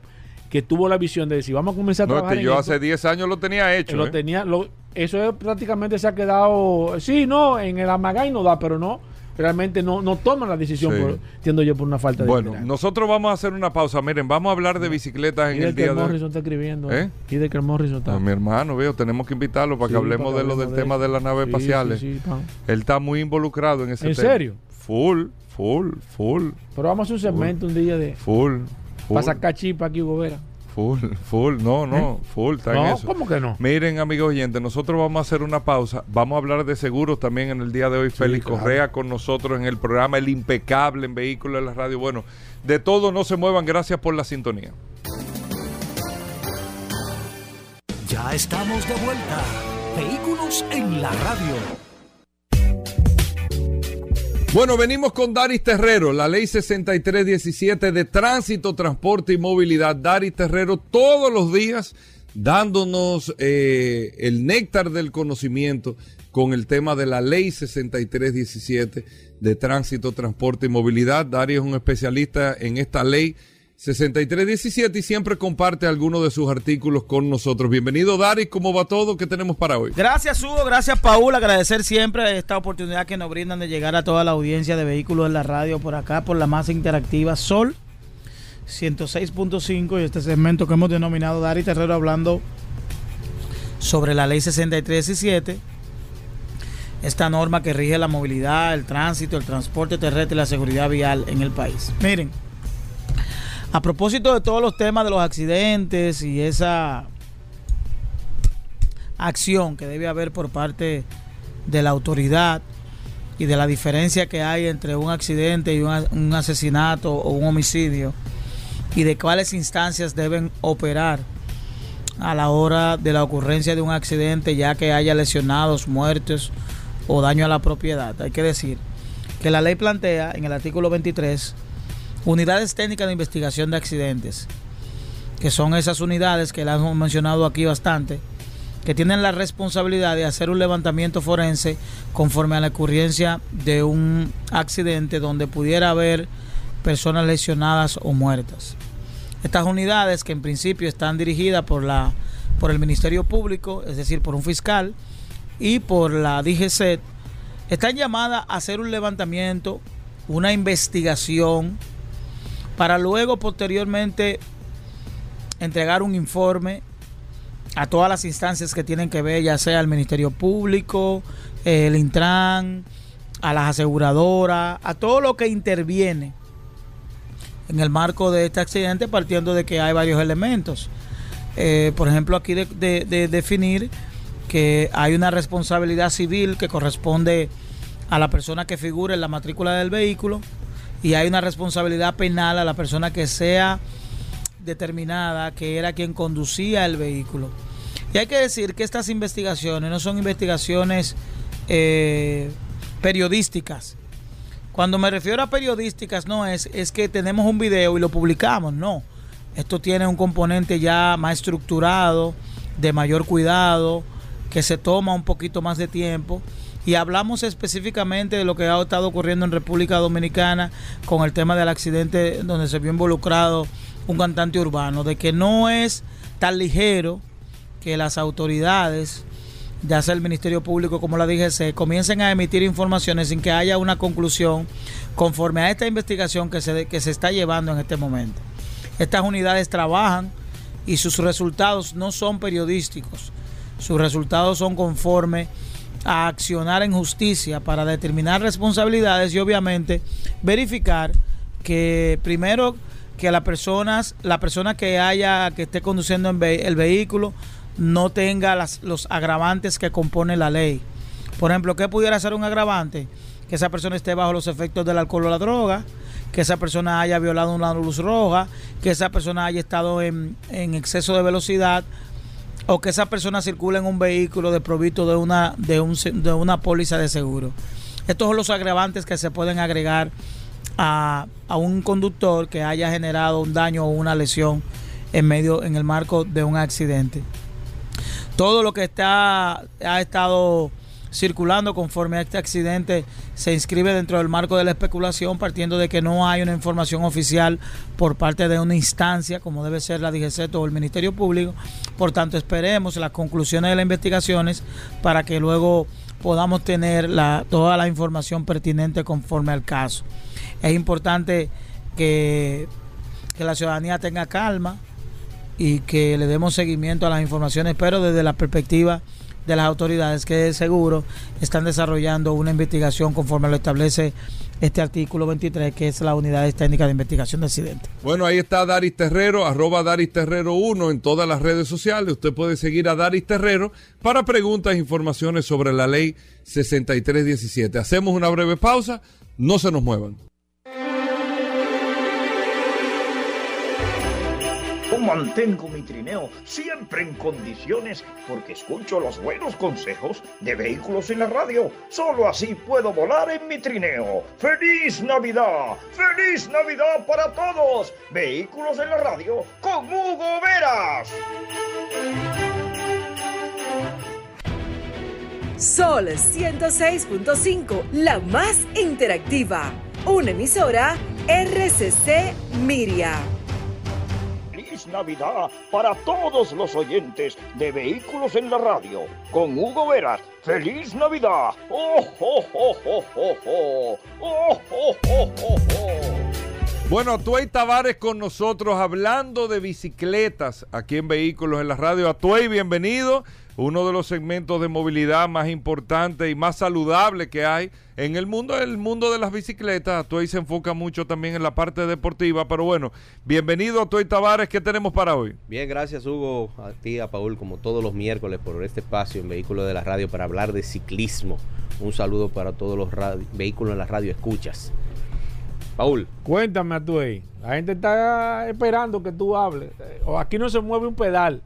que tuvo la visión de decir, vamos a comenzar a No, trabajar este, en yo esto". hace 10 años lo tenía hecho. Lo ¿eh? tenía, lo- eso es, prácticamente se ha quedado, sí, no, en el Amagay no da, pero no, realmente no, no toman la decisión, Sí. por, entiendo yo, por una falta de Bueno, liderazgo. nosotros vamos a hacer una pausa. Miren, vamos a hablar de bicicletas en el día de hoy. Morrison está escribiendo. ¿Eh? Que Morrison está. A mi hermano, veo, tenemos que invitarlo para Sí, que hablemos para de lo del tema de las naves Sí, espaciales. sí, sí, pa. Él está muy involucrado en ese ¿En tema. serio? Full, full, full, Pero vamos a hacer un segmento un día de... full, full, Para sacar chispa aquí, Gobera. Full, full. No, no, full, está en No, eso. ¿cómo que no? Miren, amigos oyentes, nosotros vamos a hacer una pausa. Vamos a hablar de seguros también en el día de hoy. Félix claro. Correa con nosotros en el programa El Impecable en Vehículos de la Radio. Bueno, de todo no se muevan. Gracias por la sintonía. Ya estamos de vuelta. Vehículos en la radio. Bueno, venimos con Daris Terrero, la ley 6317 de tránsito, transporte y movilidad. Daris Terrero todos los días dándonos eh, el néctar del conocimiento con el tema de la ley 6317 de tránsito, transporte y movilidad. Daris es un especialista en esta ley 6317 y siempre comparte algunos de sus artículos con nosotros. Bienvenido Daris, ¿cómo va todo? ¿Qué tenemos para hoy? Gracias Hugo, gracias Paul, agradecer siempre esta oportunidad que nos brindan de llegar a toda la audiencia de vehículos en la radio por acá, por la masa interactiva Sol 106.5 y este segmento que hemos denominado Dari Terrero hablando sobre la ley 6317, esta norma que rige la movilidad, el tránsito, el transporte terrestre y la seguridad vial en el país. Miren, a propósito de todos los temas de los accidentes y esa acción que debe haber por parte de la autoridad y de la diferencia que hay entre un accidente y un, asesinato o un homicidio y de cuáles instancias deben operar a la hora de la ocurrencia de un accidente ya que haya lesionados, muertos o daño a la propiedad. Hay que decir que la ley plantea en el artículo 23 unidades técnicas de investigación de accidentes, que son esas unidades que las hemos mencionado aquí bastante, que tienen la responsabilidad de hacer un levantamiento forense conforme a la ocurrencia de un accidente donde pudiera haber personas lesionadas o muertas. Estas unidades que en principio están dirigidas por la por el Ministerio Público, es decir, por un fiscal y por la DGCET, están llamadas a hacer un levantamiento, una investigación para luego posteriormente entregar un informe a todas las instancias que tienen que ver, ya sea el Ministerio Público, el Intran, a las aseguradoras, a todo lo que interviene en el marco de este accidente, partiendo de que hay varios elementos. Eh, por ejemplo, aquí de, de- de definir que hay una responsabilidad civil que corresponde a la persona que figure en la matrícula del vehículo y hay una responsabilidad penal a la persona que sea determinada que era quien conducía el vehículo. Y hay que decir que estas investigaciones no son investigaciones eh, periodísticas. Cuando me refiero a periodísticas, no es, es que tenemos un video y lo publicamos, no. Esto tiene un componente ya más estructurado, de mayor cuidado, que se toma un poquito más de tiempo. Y hablamos específicamente de lo que ha estado ocurriendo en República Dominicana con el tema del accidente donde se vio involucrado un cantante urbano, de que no es tan ligero que las autoridades, ya sea el Ministerio Público como la DGC, comiencen a emitir informaciones sin que haya una conclusión conforme a esta investigación que se, que se está llevando en este momento. Estas unidades trabajan y sus resultados no son periodísticos. Sus resultados son conforme a accionar en justicia para determinar responsabilidades y obviamente verificar que primero que las personas, la persona que haya, que esté conduciendo el vehículo, no tenga los agravantes que compone la ley. Por ejemplo, ¿qué pudiera ser un agravante? Que esa persona esté bajo los efectos del alcohol o la droga, que esa persona haya violado una luz roja, que esa persona haya estado en, en exceso de velocidad o que esa persona circule en un vehículo desprovisto de una, de, un, de una póliza de seguro. Estos son los agravantes que se pueden agregar a, un conductor que haya generado un daño o una lesión en medio, en el marco de un accidente. Todo lo que está, ha estado circulando conforme a este accidente se inscribe dentro del marco de la especulación partiendo de que no hay una información oficial por parte de una instancia como debe ser la DGC o el Ministerio Público. Por tanto, esperemos las conclusiones de las investigaciones para que luego podamos tener la, toda la información pertinente conforme al caso. Es importante que, que la ciudadanía tenga calma y que le demos seguimiento a las informaciones, pero desde la perspectiva de las autoridades que seguro están desarrollando una investigación conforme lo establece este artículo 23, que es la unidad técnica de investigación de accidentes. Bueno, ahí está Daris Terrero, arroba Daris Terrero 1 en todas las redes sociales. Usted puede seguir a Daris Terrero para preguntas e informaciones sobre la ley 6317. Hacemos una breve pausa, no se nos muevan. Mantengo mi trineo siempre en condiciones porque escucho los buenos consejos de vehículos en la radio. Solo así puedo volar en mi trineo. ¡Feliz Navidad! ¡Feliz Navidad para todos! Vehículos en la radio con Hugo Veras. Sol 106.5, la más interactiva. Una emisora RCC Miria. Navidad para todos los oyentes de Vehículos en la Radio. Con Hugo Veras, ¡Feliz Navidad! ¡Oh, oh, oh, oh, oh, oh! ¡Oh, oh, oh, oh, oh! Bueno, Tuey Tavares con nosotros hablando de bicicletas aquí en Vehículos en la Radio. Tuey, bienvenido uno de los segmentos de movilidad más importantes y más saludable que hay en el mundo, el mundo de las bicicletas. Tuey se enfoca mucho también en la parte deportiva, pero bueno, bienvenido a Tuey Tavares, ¿qué tenemos para hoy? Bien, gracias Hugo, a ti, a Paul, como todos los miércoles por este espacio en Vehículos de la Radio para hablar de ciclismo. Un saludo para todos los vehículos en la radio escuchas. Paul. Cuéntame a Tuey, la gente está esperando que tú hables. O aquí no se mueve un pedal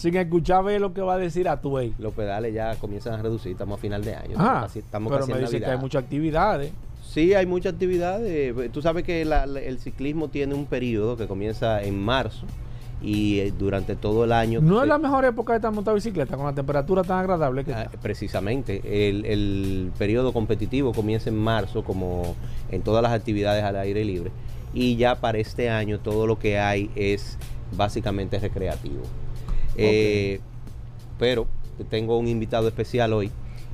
sin escuchar ver lo que va a decir a tu Los pedales ya comienzan a reducir, estamos a final de año. Ah, estamos pero me dice que hay muchas actividades. Sí, hay muchas actividades. Tú sabes que el ciclismo tiene un periodo que comienza en marzo y eh, durante todo el año. ¿No es la mejor época de estar montando bicicleta con la temperatura tan agradable que ah, está? Precisamente. El, el periodo competitivo comienza en marzo, como en todas las actividades al aire libre. Y ya para este año todo lo que hay es básicamente recreativo. Eh, pero tengo un invitado especial hoy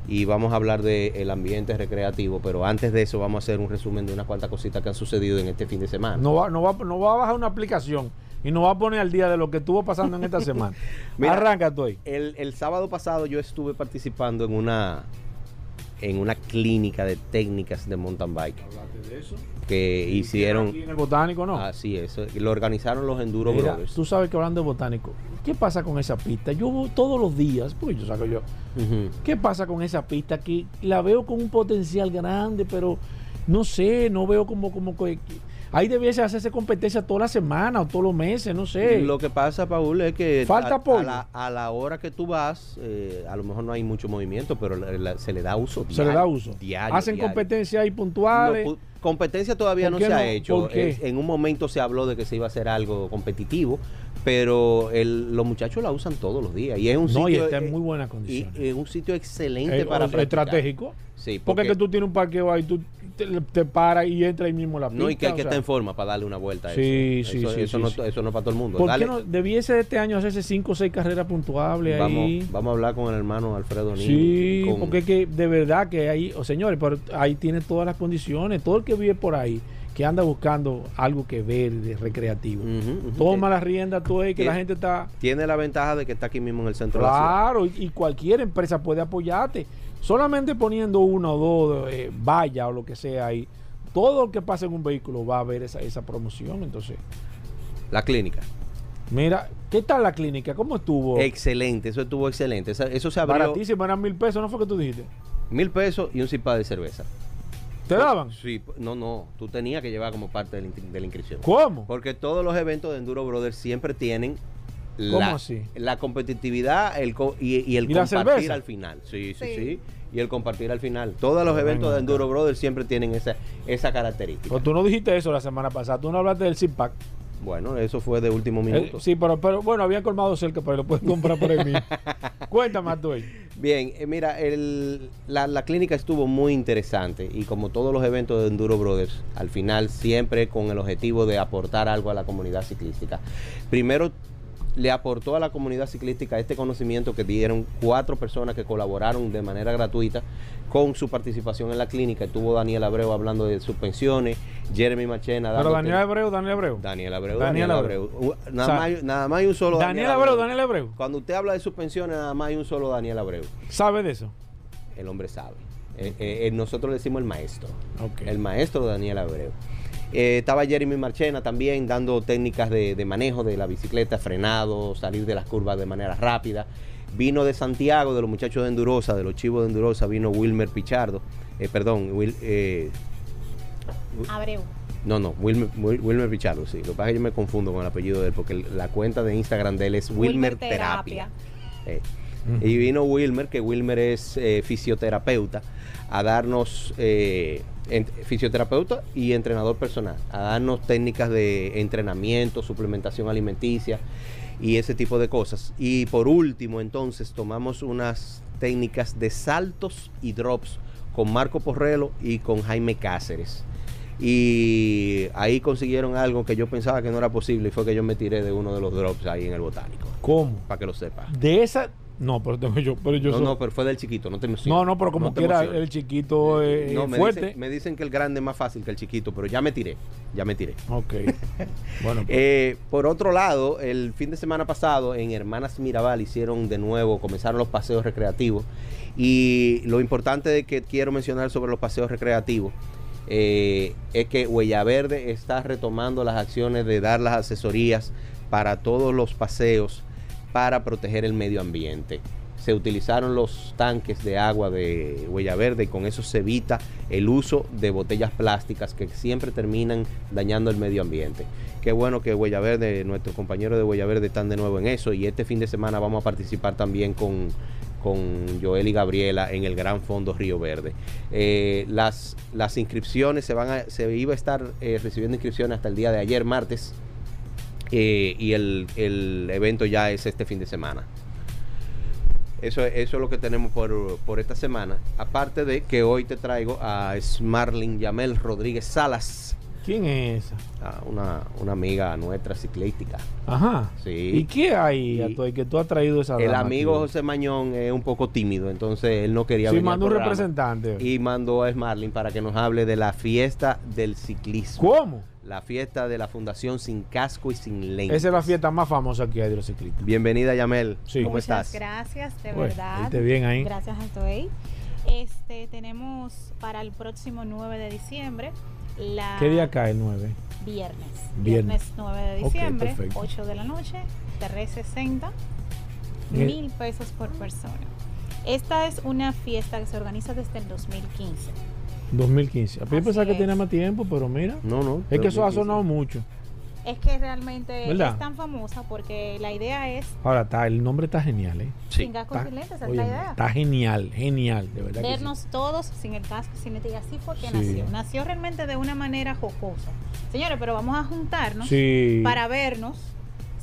y vamos a hablar del ambiente recreativo, pero antes de eso vamos a hacer un resumen de unas cuantas cositas que han sucedido en este fin de semana. No va, no va, no va a bajar una aplicación y nos va a poner al día de lo que estuvo pasando en esta [laughs] semana. Arranca tú ahí. El, el sábado pasado yo estuve participando en una en una clínica de técnicas de mountain bike. de eso? Que hicieron. Aquí en el botánico, ¿no? Así es. Lo organizaron los Enduro Brothers. Tú sabes que hablando de botánico, ¿qué pasa con esa pista? Yo todos los días, pues yo saco yo. ¿Qué pasa con esa pista? Que la veo con un potencial grande, pero no sé, no veo como, como Ahí debiese hacerse competencia toda la semana o todos los meses, no sé. Lo que pasa, Paul, es que Falta a, a, la, hora que tú vas, eh, a lo mejor no hay mucho movimiento, pero se le da uso diario. Se le da uso. Hacen competencia ahí puntuales. competencia todavía no se ha hecho. En un momento se habló de que se iba a hacer algo competitivo, pero los muchachos la usan todos los días. Y es un no, sitio. Y está en muy buenas condiciones. Y es un sitio excelente para practicar. Estratégico. Sí, porque, porque que tú tienes un parqueo ahí, tú te, para y entra ahí mismo la pista. No, y que hay que estar en forma para darle una vuelta a sí, eso. Sí, eso, sí, eso, no, eso no es para todo el mundo. ¿Por qué no debiese este año hacerse 5 o 6 carreras puntuables vamos, ahí? Vamos a hablar con el hermano Alfredo Niño. Sí, porque es que de verdad que ahí, oh, señores, pero ahí tiene todas las condiciones. Todo el que vive por ahí que anda buscando algo que ver de recreativo. Ujú, ujú. Toma la rienda tú ahí que la gente está... Tiene la ventaja de que está aquí mismo en el centro de la ciudad. Claro, y, cualquier empresa puede apoyarte. Solamente poniendo uno o dos eh, vallas o lo que sea ahí, todo lo que pase en un vehículo va a ver esa, esa promoción. Entonces, La clínica. mira, ¿qué tal la clínica? ¿Cómo estuvo? Excelente, eso estuvo excelente. Esa- Eso se abrió Baratísimo, eran mil pesos, ¿no fue que tú dijiste? mil pesos y un cipá de cerveza. ¿Te daban? Sí, no, no, tú tenías que llevar como parte de la, in- de la inscripción. ¿Cómo? Porque todos los eventos de Enduro Brothers siempre tienen ¿Cómo la, así? la competitividad el co- y, y el ¿Y la compartir al final. Sí, sí, sí, Sí. Y el compartir al final. Todos los eventos de Enduro. Brothers siempre tienen esa, esa característica. Pero tú no dijiste eso la semana pasada, tú no hablaste del ZipPack. Bueno, eso fue de último Eh, minuto. sí, pero, pero bueno, habían colmado cerca, pero lo pueden [laughs] comprar por ahí mismo. Cuéntame ahí. Bien, eh, mira, el- la, la clínica estuvo muy interesante y como todos los eventos de Enduro Brothers, al final siempre con el objetivo de aportar algo a la comunidad ciclística. Primero le aportó a la comunidad ciclística este conocimiento que dieron cuatro personas que colaboraron de manera gratuita con su participación en la clínica. Estuvo Daniel Abreu hablando de suspensiones, Jeremy Machena. Pero Daniel Abreu, Daniel Abreu. Daniel Abreu. Daniel Daniel, Abreu. Abreu. Uh, Nada, O sea, más, hay- nada más hay un solo Daniel Abreu, Daniel Abreu. Cuando usted habla de suspensiones, nada más hay un solo Daniel Abreu. ¿Sabe de eso? El hombre sabe. Eh, eh, eh, nosotros le decimos el maestro. El maestro Daniel Abreu. Eh, estaba Jeremy Marchena también dando técnicas de, de manejo de la bicicleta, frenado, salir de las curvas de manera rápida. Vino de Santiago, de los muchachos de Endurosa, de los chivos de Endurosa, vino Wilmer Pichardo. eh, perdón, eh, Abreu. no, no, Wilmer, Wil- Wilmer Pichardo, sí. Lo que pasa es que yo me confundo con el apellido de él, porque la cuenta de Instagram de él es Wilmer, Wilmer Terapia. Terapia. Eh, Y vino Wilmer, que Wilmer es fisioterapeuta, a darnos, fisioterapeuta y entrenador personal, a darnos técnicas de entrenamiento, suplementación alimenticia y ese tipo de cosas. Y por último, entonces, tomamos unas técnicas de saltos y drops con Marco Porrelo y con Jaime Cáceres. Y ahí consiguieron algo que yo pensaba que no era posible y fue que yo me tiré de uno de los drops ahí en el botánico, ¿Cómo? para que lo sepa. De esa. No, pero tengo yo. Pero yo No, soy- no, pero fue del chiquito, no te emociones. no, no, pero como te quiera, emociones. el chiquito eh, No, me fuerte. Dicen, me dicen que el grande es más fácil que el chiquito, pero ya me tiré, ya me tiré. Ok. [laughs] bueno, pues, Eh, por otro lado, el fin de semana pasado en Hermanas Mirabal hicieron de nuevo, comenzaron los paseos recreativos. Y lo importante que quiero mencionar sobre los paseos recreativos eh, es que Huella Verde está retomando las acciones de dar las asesorías para todos los paseos para proteger el medio ambiente. Se utilizaron los tanques de agua de Huella Verde y con eso se evita el uso de botellas plásticas que siempre terminan dañando el medio ambiente. Qué bueno que Huella Verde, nuestros compañeros de Huella Verde están de nuevo en eso y este fin de semana vamos a participar también con, con Joel y Gabriela en el Gran Fondo Río Verde. Eh, las, las inscripciones se van a, se iba a estar eh, recibiendo inscripciones hasta el día de ayer, martes, eh, y el, el evento ya es este fin de semana. Eso, eso es lo que tenemos por, por esta semana. Aparte de que hoy te traigo a Smarlin Yamel Rodríguez Salas, ¿quién es esa? a una, una amiga nuestra ciclística. Ajá. Sí. ¿Y qué hay, que tú has traído esa El amigo? José Mañón es un poco tímido, entonces él no quería Sí, venir al mandó un representante. Y mandó a Smarlin para que nos hable de la fiesta del ciclismo. ¿Cómo? La fiesta de la Fundación Sin Casco y Sin Lentes. Esa es la fiesta más famosa que hay de los ciclistas. Bienvenida, Yamel. Sí. ¿Cómo Muchas estás? gracias, de Pues, verdad. bien ahí. Gracias a Toei. Este, tenemos para el próximo 9 de diciembre la ¿Qué día cae el 9? viernes. Viernes. Viernes 9 de diciembre, perfecto. 8 de la noche, 360, Bien. mil pesos por persona. Esta es una fiesta que se organiza desde el 2015. 2015. Yo pensaba que es. tenía más tiempo, pero mira. No, no. Es que eso ha 2015. sonado mucho. Es que realmente ¿Verdad? es tan famosa porque la idea es Ahora, está, el nombre está genial, ¿eh? Sí. sin cascos Está, y lentes, es óyeme, la idea. está genial, genial, de verdad. que sí. vernos todos sin el casco sin lentes. Y así fue que Sí. nació. Nació realmente de una manera jocosa. Señores, pero vamos a juntarnos Sí. para vernos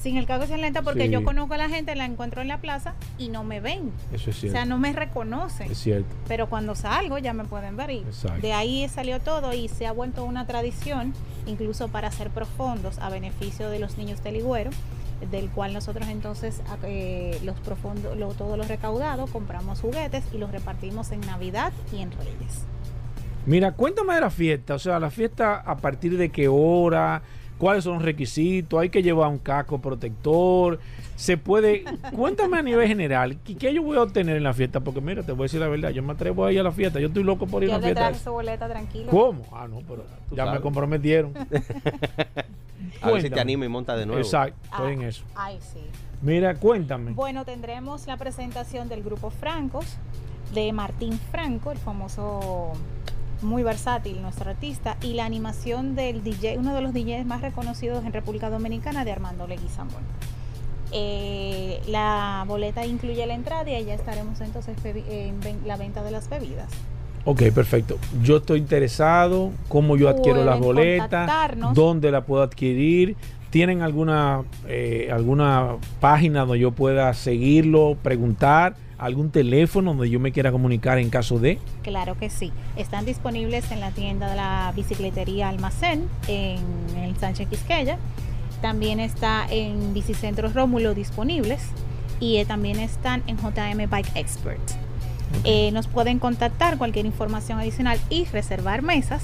sin el y sin lentes porque Sí. yo conozco a la gente, la encuentro en la plaza y no me ven. Eso es O cierto. sea, no me reconocen. Es cierto. Pero cuando salgo ya me pueden ver y Exacto. de ahí salió todo y se ha vuelto una tradición, incluso para hacer profundos a beneficio de los niños del Ligüero, del cual nosotros entonces a- eh, los profundos, lo, todo lo recaudado, compramos juguetes y los repartimos en Navidad y en Reyes. Mira, cuéntame de la fiesta. O sea, la fiesta a partir de qué hora, cuáles son los requisitos, hay que llevar un casco protector. Se puede. [laughs] Cuéntame a nivel general, ¿qué, qué yo voy a obtener en la fiesta? Porque mira, te voy a decir la verdad, yo me atrevo a ir a la fiesta. Yo estoy loco por ir a Yo te fiesta. traje su boleta tranquilo. ¿Cómo? Ah, no, pero ya me comprometieron. [laughs] A ver si te anima y monta de nuevo. Exacto, Ah, estoy en eso. Ay, sí. Mira, cuéntame. Bueno, tendremos la presentación del grupo Francos, de Martín Franco, el famoso, muy versátil, nuestro artista, y la animación del DJ, uno de los DJs más reconocidos en República Dominicana, de Armando Leguizamón. Eh, la boleta incluye la entrada y allá estaremos entonces en la venta de las bebidas. Ok, perfecto. Yo estoy interesado, cómo yo adquiero las boletas, dónde la puedo adquirir. ¿Tienen alguna, eh, alguna página donde yo pueda seguirlo, preguntar? ¿Algún teléfono donde yo me quiera comunicar en caso de? Claro que sí. Están disponibles en la tienda de la bicicletería Almacén en el Sánchez Quisqueya. También está en Bicicentros Rómulo disponibles y eh, también están en JM Bike Expert. Eh, nos pueden contactar cualquier información adicional y reservar mesas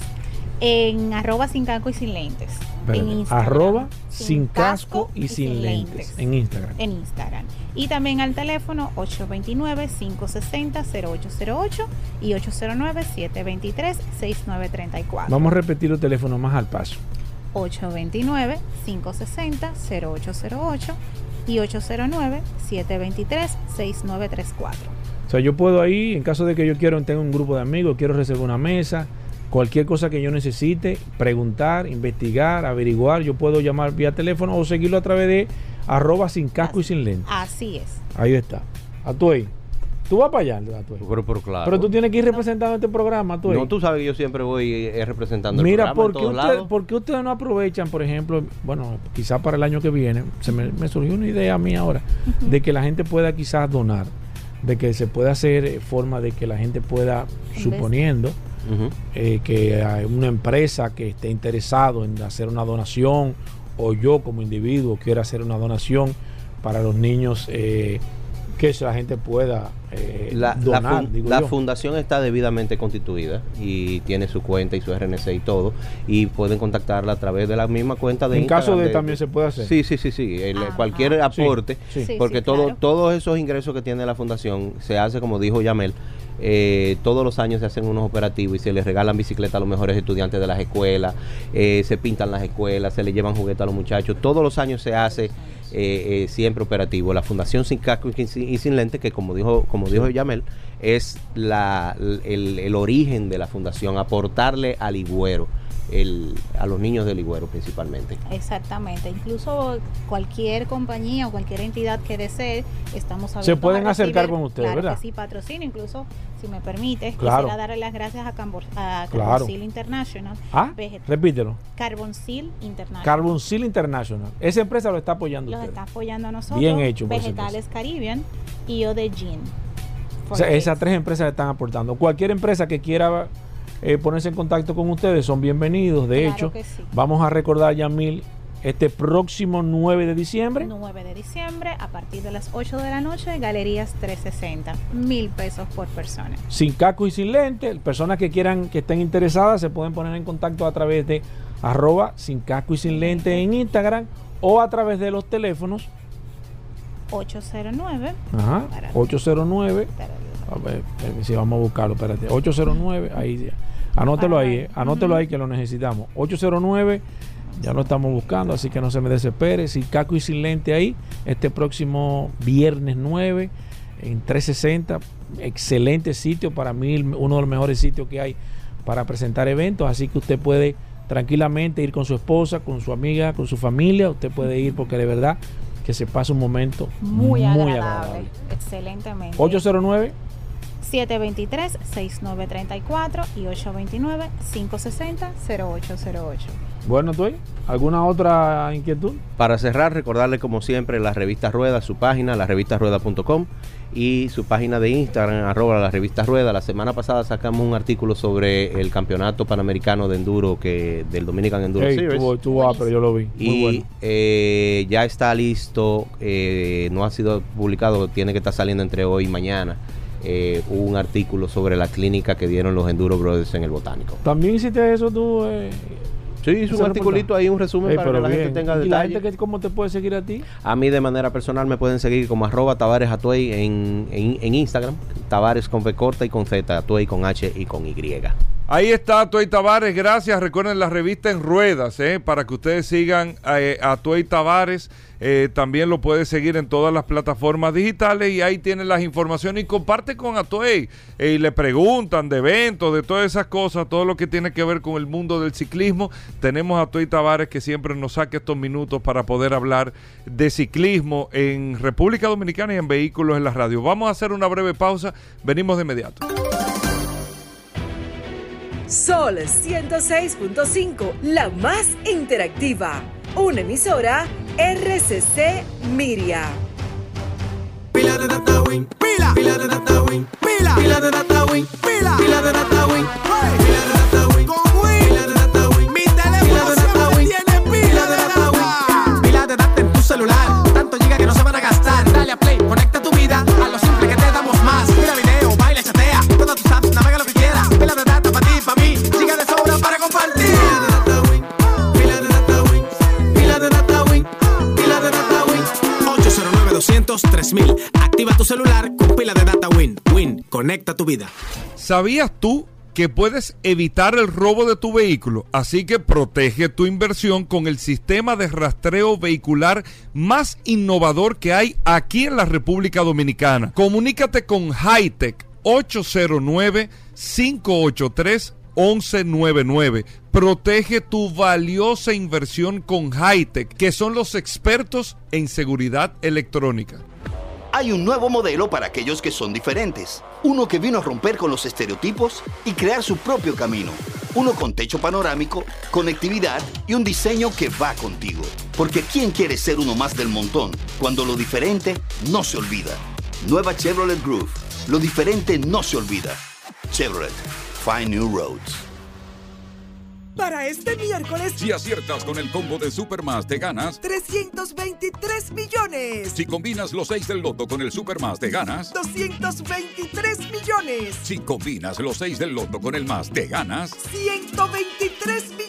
en arroba sin casco y sin lentes. Espérate, en Instagram. arroba sin casco y sin lentes. En Instagram. En Instagram. Y también al teléfono 829-560-0808 y 809-723-6934. Vamos a repetir los teléfonos más al paso. 829-560-0808 y 809-723-6934. O sea, yo puedo ahí, en caso de que yo quiero, tengo un grupo de amigos, quiero reservar una mesa, cualquier cosa que yo necesite, preguntar, investigar, averiguar, yo puedo llamar vía teléfono o seguirlo a través de arroba sin casco y sin lente. Así es. Ahí está. Atuey. Tú vas para allá, Atuey. Pero, pero claro. Pero tú tienes que ir representando este programa, Atuey. No, tú sabes que yo siempre voy eh, representando Mira, el programa ¿por en qué, todos usted- lados. por qué ustedes no aprovechan, por ejemplo, bueno, quizás para el año que viene, se me, me surgió una idea a mí ahora, de que la gente pueda quizás donar, de que se pueda hacer eh, forma de que la gente pueda, suponiendo eh, que hay una empresa que esté interesado en hacer una donación, o yo como individuo quiera hacer una donación para los niños, eh, que la gente pueda eh, La, la donar, fun- digo la yo. fundación está debidamente constituida y tiene su cuenta y su RNC y todo. Y pueden contactarla a través de la misma cuenta de En caso Instagram de también se puede hacer. Sí, sí, sí, sí. el- Ajá. cualquier aporte. sí. Sí, porque sí, todo, claro. todos esos ingresos que tiene la fundación se hace, como dijo Yamel, eh, todos los años se hacen unos operativos y se les regalan bicicletas a los mejores estudiantes de las escuelas, eh, se pintan las escuelas, se les llevan juguetes a los muchachos. Todos los años se hace eh, eh, siempre operativo. La Fundación Sin Casco y Sin, y Sin Lente, que como dijo, como dijo Yamel, es la, el, el origen de la fundación, aportarle al Ligüero, el, a los niños del Ligüero principalmente. Exactamente. Incluso cualquier compañía o cualquier entidad que desee, estamos abiertos Se pueden a acercar con ustedes, claro ¿verdad? Que sí, patrocino. Incluso, si me permite, Claro. quisiera darle las gracias a, Cambor, a Claro. Carboncil International. Ah, repítelo. Carboncil International. Carbon Seal International. Esa empresa lo está apoyando Los usted. está apoyando a nosotros. Bien hecho Vegetales Caribbean y yo de Gin. O sea, esas tres empresas le están aportando. Cualquier empresa que quiera eh, ponerse en contacto con ustedes son bienvenidos. De Claro hecho, sí. vamos a recordar, Yamil, este próximo 9 de diciembre. 9 de diciembre a partir de las 8 de la noche, Galerías 360. Mil pesos por persona. Sin casco y sin lente. Personas que quieran, que estén interesadas, se pueden poner en contacto a través de arroba sin casco y sin lente en Instagram o a través de los teléfonos 809. ajá, Espérate. 809 espérate. A ver, si vamos a buscarlo, espérate. 809, ahí. Anótelo ahí, anótelo ahí que lo necesitamos. 809, ya lo estamos buscando, así que no se me desespere. Sin caco y sin lente ahí, este próximo viernes 9 en 360. Excelente sitio, para mí uno de los mejores sitios que hay para presentar eventos. Así que usted puede tranquilamente ir con su esposa, con su amiga, con su familia. Usted puede ir porque de verdad que se pasa un momento Muy, agradable. Excelentemente. 809 723-6934 y 829-560-0808. Bueno, ¿tú? ¿Alguna otra inquietud? Para cerrar, recordarle como siempre la revista Rueda, su página, la y su página de Instagram, arroba la revista Rueda. La semana pasada sacamos un artículo sobre el campeonato panamericano de enduro que del Dominican Enduro Ey, Series. ah, pero yo lo vi. Muy y bueno. eh, ya está listo, eh, no ha sido publicado, tiene que estar saliendo entre hoy y mañana. Eh, un artículo sobre la clínica que dieron los Enduro Brothers en el Botánico. ¿También hiciste eso tú? Eh, Sí, hice un articulito ahí, un resumen Ey, para que la gente tenga ¿Y la gente que, cómo te puede seguir a ti? A mí de manera personal me pueden seguir como arroba Tavares Atuey en, en, en Instagram. Tavares con V corta y con Z, Atuey con H y con Y. Ahí está Tuey Tavares, gracias. Recuerden la revista en ruedas, eh, para que ustedes sigan eh, a Tuey Tavares. Eh, también lo puede seguir en todas las plataformas digitales y ahí tienen las informaciones y comparte con Atuey. Eh, y le preguntan de eventos, de todas esas cosas, todo lo que tiene que ver con el mundo del ciclismo. Tenemos a Tuey Tavares que siempre nos saca estos minutos para poder hablar de ciclismo en República Dominicana y en vehículos en la radio. Vamos a hacer una breve pausa, venimos de inmediato. Sol 106.5, la más interactiva. Una emisora RCC Miria. Pila de data pila, pila de data pila, pila de data pila, pila de data pila de 200 3000. Activa tu celular con pila de data Win. Win, conecta tu vida. ¿Sabías tú que puedes evitar el robo de tu vehículo? Así que protege tu inversión con el sistema de rastreo vehicular más innovador que hay aquí en la República Dominicana. Comunícate con Hightech 809 583 1199. Protege tu valiosa inversión con Hightech, que son los expertos en seguridad electrónica. Hay un nuevo modelo para aquellos que son diferentes. Uno que vino a romper con los estereotipos y crear su propio camino. Uno con techo panorámico, conectividad y un diseño que va contigo. Porque ¿quién quiere ser uno más del montón cuando lo diferente no se olvida? Nueva Chevrolet Groove. Lo diferente no se olvida. Chevrolet. Find New Roads. Para este miércoles, Si aciertas con el combo de Supermas, te ganas. 323 millones. Si combinas los 6 del loto con el Supermas, te ganas. 223 millones. Si combinas los 6 del loto con el más, te ganas. 123 millones.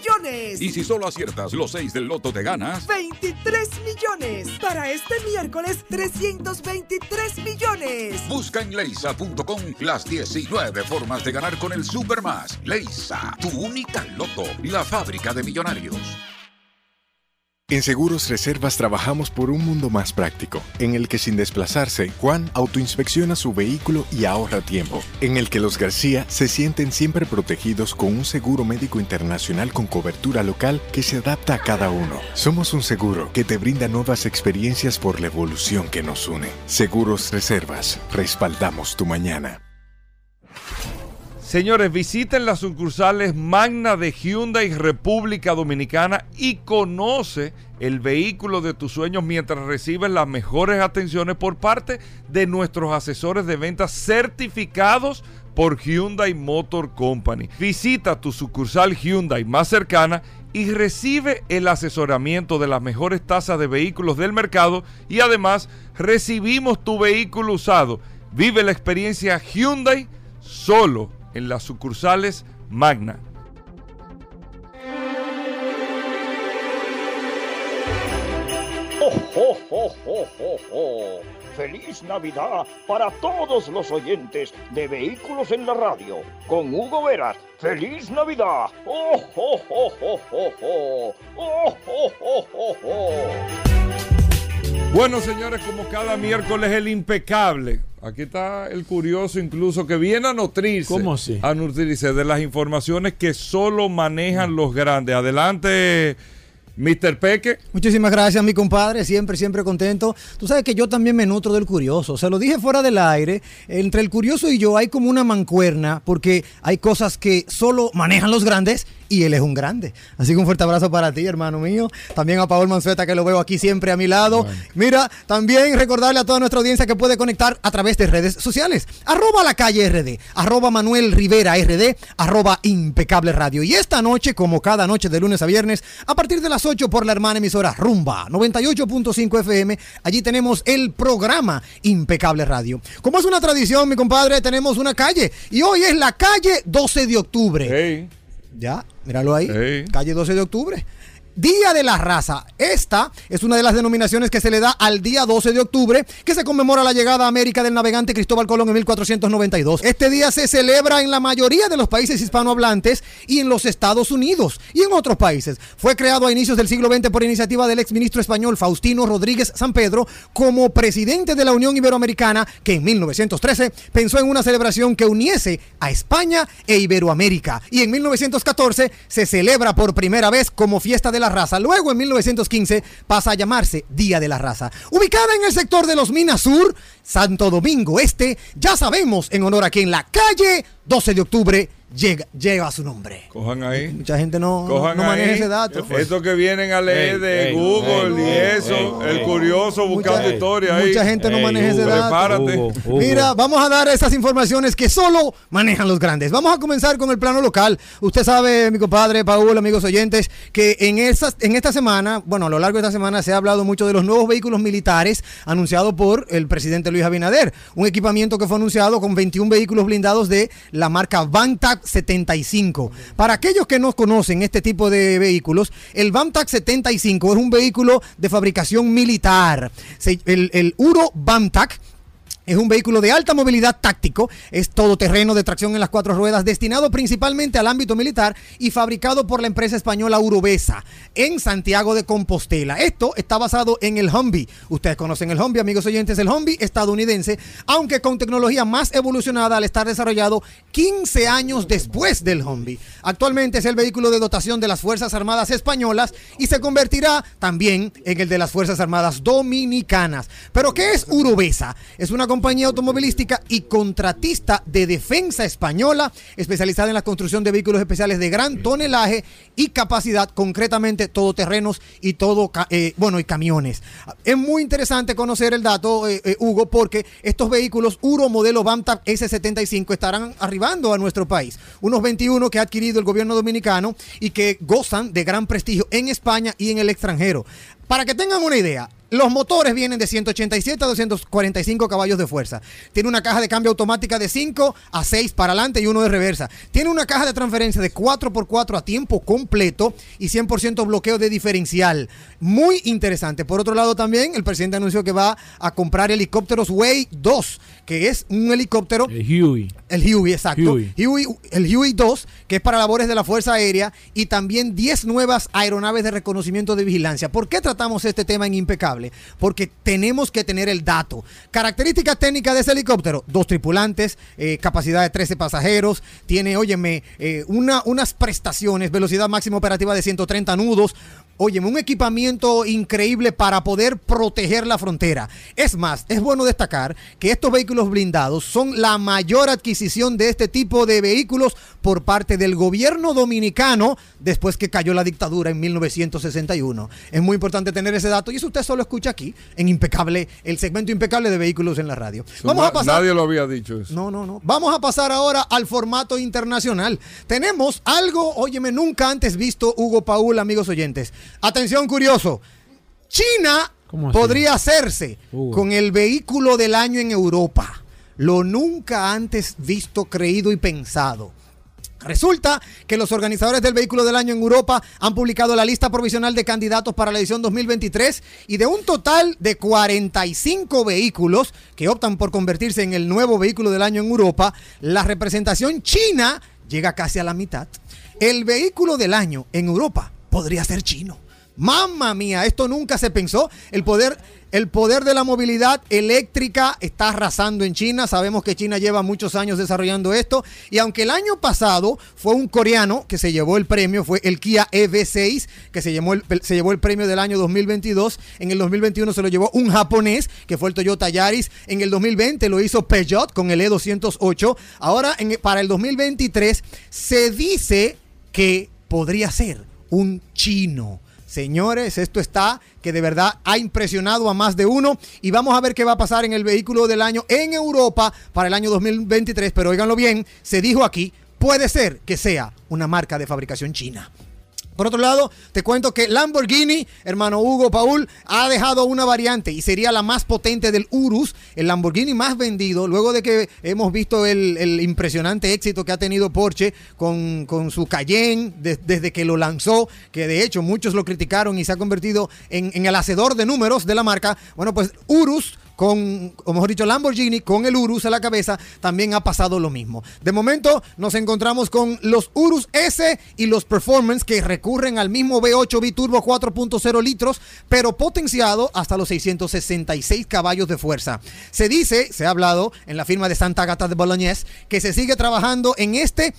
Y si solo aciertas los 6 del loto, te ganas. 23 millones. Para este miércoles, 323 millones. Busca en leisa.com las 19 formas de ganar con el Supermas. Leisa, tu única loto, la fábrica de millonarios. En Seguros Reservas trabajamos por un mundo más práctico, en el que sin desplazarse, Juan autoinspecciona su vehículo y ahorra tiempo, en el que los García se sienten siempre protegidos con un seguro médico internacional con cobertura local que se adapta a cada uno. Somos un seguro que te brinda nuevas experiencias por la evolución que nos une. Seguros Reservas, respaldamos tu mañana. Señores, visiten las sucursales Magna de Hyundai República Dominicana y conoce el vehículo de tus sueños mientras recibes las mejores atenciones por parte de nuestros asesores de ventas certificados por Hyundai Motor Company. Visita tu sucursal Hyundai más cercana y recibe el asesoramiento de las mejores tasas de vehículos del mercado y además recibimos tu vehículo usado. Vive la experiencia Hyundai solo en las sucursales Magna. ¡Oh, oh, oh, oh, oh, oh! ¡Feliz Navidad para todos los oyentes de Vehículos en la Radio! Con Hugo Veras. ¡Feliz Navidad! ¡Oh, oh, oh, oh, oh, oh! ¡Oh, oh, oh, oh, oh! Bueno, señores, como cada miércoles el impecable. Aquí está el curioso incluso que viene a nutrirse. ¿Cómo así? A nutrirse de las informaciones que solo manejan los grandes. Adelante, Mr. Peque. Muchísimas gracias, mi compadre. Siempre, siempre contento. Tú sabes que yo también me nutro del curioso. Se lo dije fuera del aire. Entre el curioso y yo hay como una mancuerna porque hay cosas que solo manejan los grandes y él es un grande. Así que un fuerte abrazo para ti, hermano mío. También a Paul Manzueta, que lo veo aquí siempre a mi lado. Mira, también recordarle a toda nuestra audiencia que puede conectar a través de redes sociales. Arroba la calle RD, arroba Manuel Rivera RD, arroba impecable radio. Y esta noche, como cada noche de lunes a viernes, a partir de las 8 por la hermana emisora Rumba 98.5 FM, allí tenemos el programa Impecable Radio. Como es una tradición, mi compadre, tenemos una calle. Y hoy es la calle 12 de octubre. Ya, míralo ahí. Calle 12 de octubre. Día de la Raza. Esta es una de las denominaciones que se le da al día 12 de octubre, que se conmemora la llegada a América del navegante Cristóbal Colón en 1492. Este día se celebra en la mayoría de los países hispanohablantes y en los Estados Unidos y en otros países. Fue creado a inicios del siglo XX por iniciativa del exministro español Faustino Rodríguez San Pedro como presidente de la Unión Iberoamericana, que en 1913 pensó en una celebración que uniese a España e Iberoamérica. Y en 1914 se celebra por primera vez como fiesta de la raza. Luego en 1915 pasa a llamarse Día de la Raza. Ubicada en el sector de los Minas Sur, Santo Domingo Este, ya sabemos en honor a quien la calle 12 de octubre llega, lleva su nombre. Cojan ahí. Mucha gente no, Cojan no maneja ahí. ese dato. Estos que vienen a leer de ey, Google ey, y ey, eso, ey, el curioso buscando Mucha- historia ahí. Mucha gente no maneja ese dato. Prepárate. Mira, vamos a dar esas informaciones que solo manejan los grandes. Vamos a comenzar con el plano local. Usted sabe, mi compadre Paul, amigos oyentes, que en, esas, en esta semana, bueno, a lo largo de esta semana se ha hablado mucho de los nuevos vehículos militares anunciados por el presidente Luis Abinader. Un equipamiento que fue anunciado con 21 vehículos blindados de la marca Vantac 75. Para aquellos que no conocen este tipo de vehículos, el Vantac 75 es un vehículo de fabricación militar. El, el Uro Vantac es un vehículo de alta movilidad táctico, es todoterreno de tracción en las cuatro ruedas, destinado principalmente al ámbito militar y fabricado por la empresa española Urobesa en Santiago de Compostela. Esto está basado en el Humvee. Ustedes conocen el Humvee, amigos oyentes, el Humvee estadounidense, aunque con tecnología más evolucionada al estar desarrollado 15 años después del Humvee. Actualmente es el vehículo de dotación de las Fuerzas Armadas españolas y se convertirá también en el de las Fuerzas Armadas dominicanas. Pero ¿qué es Urobesa? Es una compañía automovilística y contratista de defensa española especializada en la construcción de vehículos especiales de gran tonelaje y capacidad, concretamente todoterrenos y todo, eh, bueno, y camiones. Es muy interesante conocer el dato, eh, eh, Hugo, porque estos vehículos Uro modelo Bantam S75 estarán arribando a nuestro país. Unos 21 que ha adquirido el gobierno dominicano y que gozan de gran prestigio en España y en el extranjero. Para que tengan una idea, los motores vienen de 187 a 245 caballos de fuerza. Tiene una caja de cambio automática de 5 a 6 para adelante y uno de reversa. Tiene una caja de transferencia de 4x4 a tiempo completo y 100% bloqueo de diferencial. Muy interesante. Por otro lado también el presidente anunció que va a comprar helicópteros Way 2, que es un helicóptero... El Huey. El Huey, exacto. Huey. Huey- el Huey 2, que es para labores de la Fuerza Aérea, y también 10 nuevas aeronaves de reconocimiento de vigilancia. ¿Por qué tratamos este tema en impecable? Porque tenemos que tener el dato. Características técnicas de ese helicóptero: dos tripulantes, eh, capacidad de 13 pasajeros, tiene, óyeme, eh, una, unas prestaciones, velocidad máxima operativa de 130 nudos. Óyeme, un equipamiento increíble para poder proteger la frontera. Es más, es bueno destacar que estos vehículos blindados son la mayor adquisición de este tipo de vehículos por parte del gobierno dominicano después que cayó la dictadura en 1961. Es muy importante tener ese dato y eso usted solo escucha aquí en Impecable, el segmento impecable de vehículos en la radio. Vamos a pasar. Nadie lo había dicho eso. No, no, no. Vamos a pasar ahora al formato internacional. Tenemos algo, óyeme, nunca antes visto, Hugo Paul, amigos oyentes. Atención, curioso. China podría hacerse Hugo. con el vehículo del año en Europa. Lo nunca antes visto, creído y pensado. Resulta que los organizadores del vehículo del año en Europa han publicado la lista provisional de candidatos para la edición 2023 y de un total de 45 vehículos que optan por convertirse en el nuevo vehículo del año en Europa, la representación china llega casi a la mitad. El vehículo del año en Europa podría ser chino. Mamma mía, esto nunca se pensó. El poder, el poder de la movilidad eléctrica está arrasando en China. Sabemos que China lleva muchos años desarrollando esto. Y aunque el año pasado fue un coreano que se llevó el premio, fue el Kia EV6, que se llevó el, se llevó el premio del año 2022. En el 2021 se lo llevó un japonés, que fue el Toyota Yaris. En el 2020 lo hizo Peugeot con el E208. Ahora, para el 2023, se dice que podría ser un chino. Señores, esto está que de verdad ha impresionado a más de uno y vamos a ver qué va a pasar en el vehículo del año en Europa para el año 2023, pero óiganlo bien, se dijo aquí, puede ser que sea una marca de fabricación china. Por otro lado, te cuento que Lamborghini, hermano Hugo Paul, ha dejado una variante y sería la más potente del Urus, el Lamborghini más vendido, luego de que hemos visto el, el impresionante éxito que ha tenido Porsche con, con su Cayenne de- desde que lo lanzó, que de hecho muchos lo criticaron y se ha convertido en, en el hacedor de números de la marca. Bueno, pues Urus con, o mejor dicho, Lamborghini con el Urus a la cabeza, también ha pasado lo mismo. De momento nos encontramos con los Urus S y los Performance que recurren al mismo V8 Biturbo 4.0 litros, pero potenciado hasta los 666 caballos de fuerza. Se dice, se ha hablado en la firma de Santa Gata de Bolognese, que se sigue trabajando en este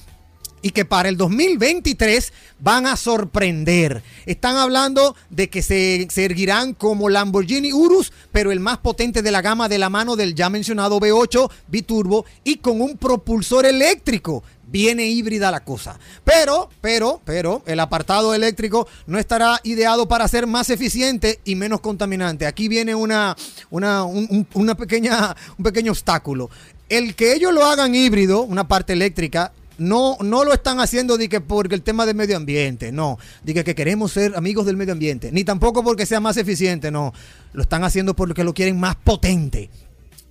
y que para el 2023 van a sorprender. Están hablando de que se, se erguirán como Lamborghini Urus, pero el más potente de la gama de la mano del ya mencionado V8 Biturbo y con un propulsor eléctrico. Viene híbrida la cosa. Pero, pero, pero, el apartado eléctrico no estará ideado para ser más eficiente y menos contaminante. Aquí viene una, una, un- un- una pequeña, un pequeño obstáculo. El que ellos lo hagan híbrido, una parte eléctrica, no, no lo están haciendo de que porque el tema del medio ambiente, no. De que, que queremos ser amigos del medio ambiente. Ni tampoco porque sea más eficiente, no. Lo están haciendo porque lo quieren más potente.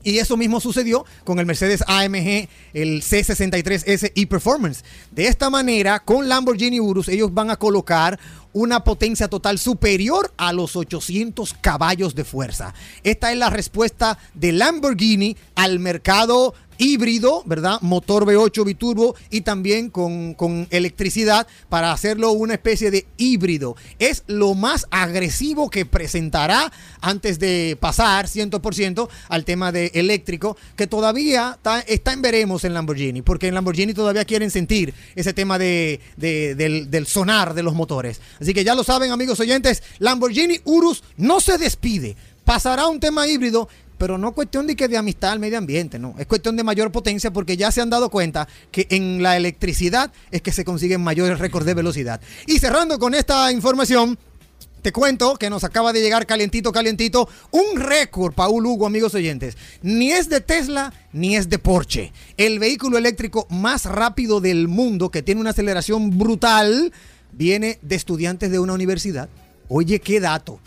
Y eso mismo sucedió con el Mercedes AMG, el C63S e-Performance. De esta manera, con Lamborghini Urus, ellos van a colocar una potencia total superior a los 800 caballos de fuerza. Esta es la respuesta de Lamborghini al mercado híbrido, ¿verdad? Motor V8 biturbo y también con, con electricidad para hacerlo una especie de híbrido. Es lo más agresivo que presentará antes de pasar 100% al tema de eléctrico, que todavía está, en veremos en Lamborghini, porque en Lamborghini todavía quieren sentir ese tema de, de- del, del sonar de los motores. Así que ya lo saben, amigos oyentes, Lamborghini Urus no se despide. Pasará un tema híbrido pero no cuestión de que de amistad al medio ambiente, no. Es cuestión de mayor potencia porque ya se han dado cuenta que en la electricidad es que se consiguen mayores récords de velocidad. Y cerrando con esta información, te cuento que nos acaba de llegar calientito, calientito, un récord, Paul Hugo, amigos oyentes. Ni es de Tesla, ni es de Porsche. El vehículo eléctrico más rápido del mundo, que tiene una aceleración brutal, viene de estudiantes de una universidad. Oye, qué dato.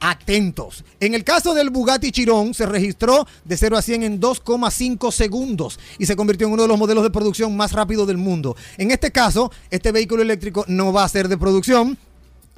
Atentos. En el caso del Bugatti Chiron se registró de 0 a 100 en 2,5 segundos y se convirtió en uno de los modelos de producción más rápidos del mundo. En este caso, este vehículo eléctrico no va a ser de producción,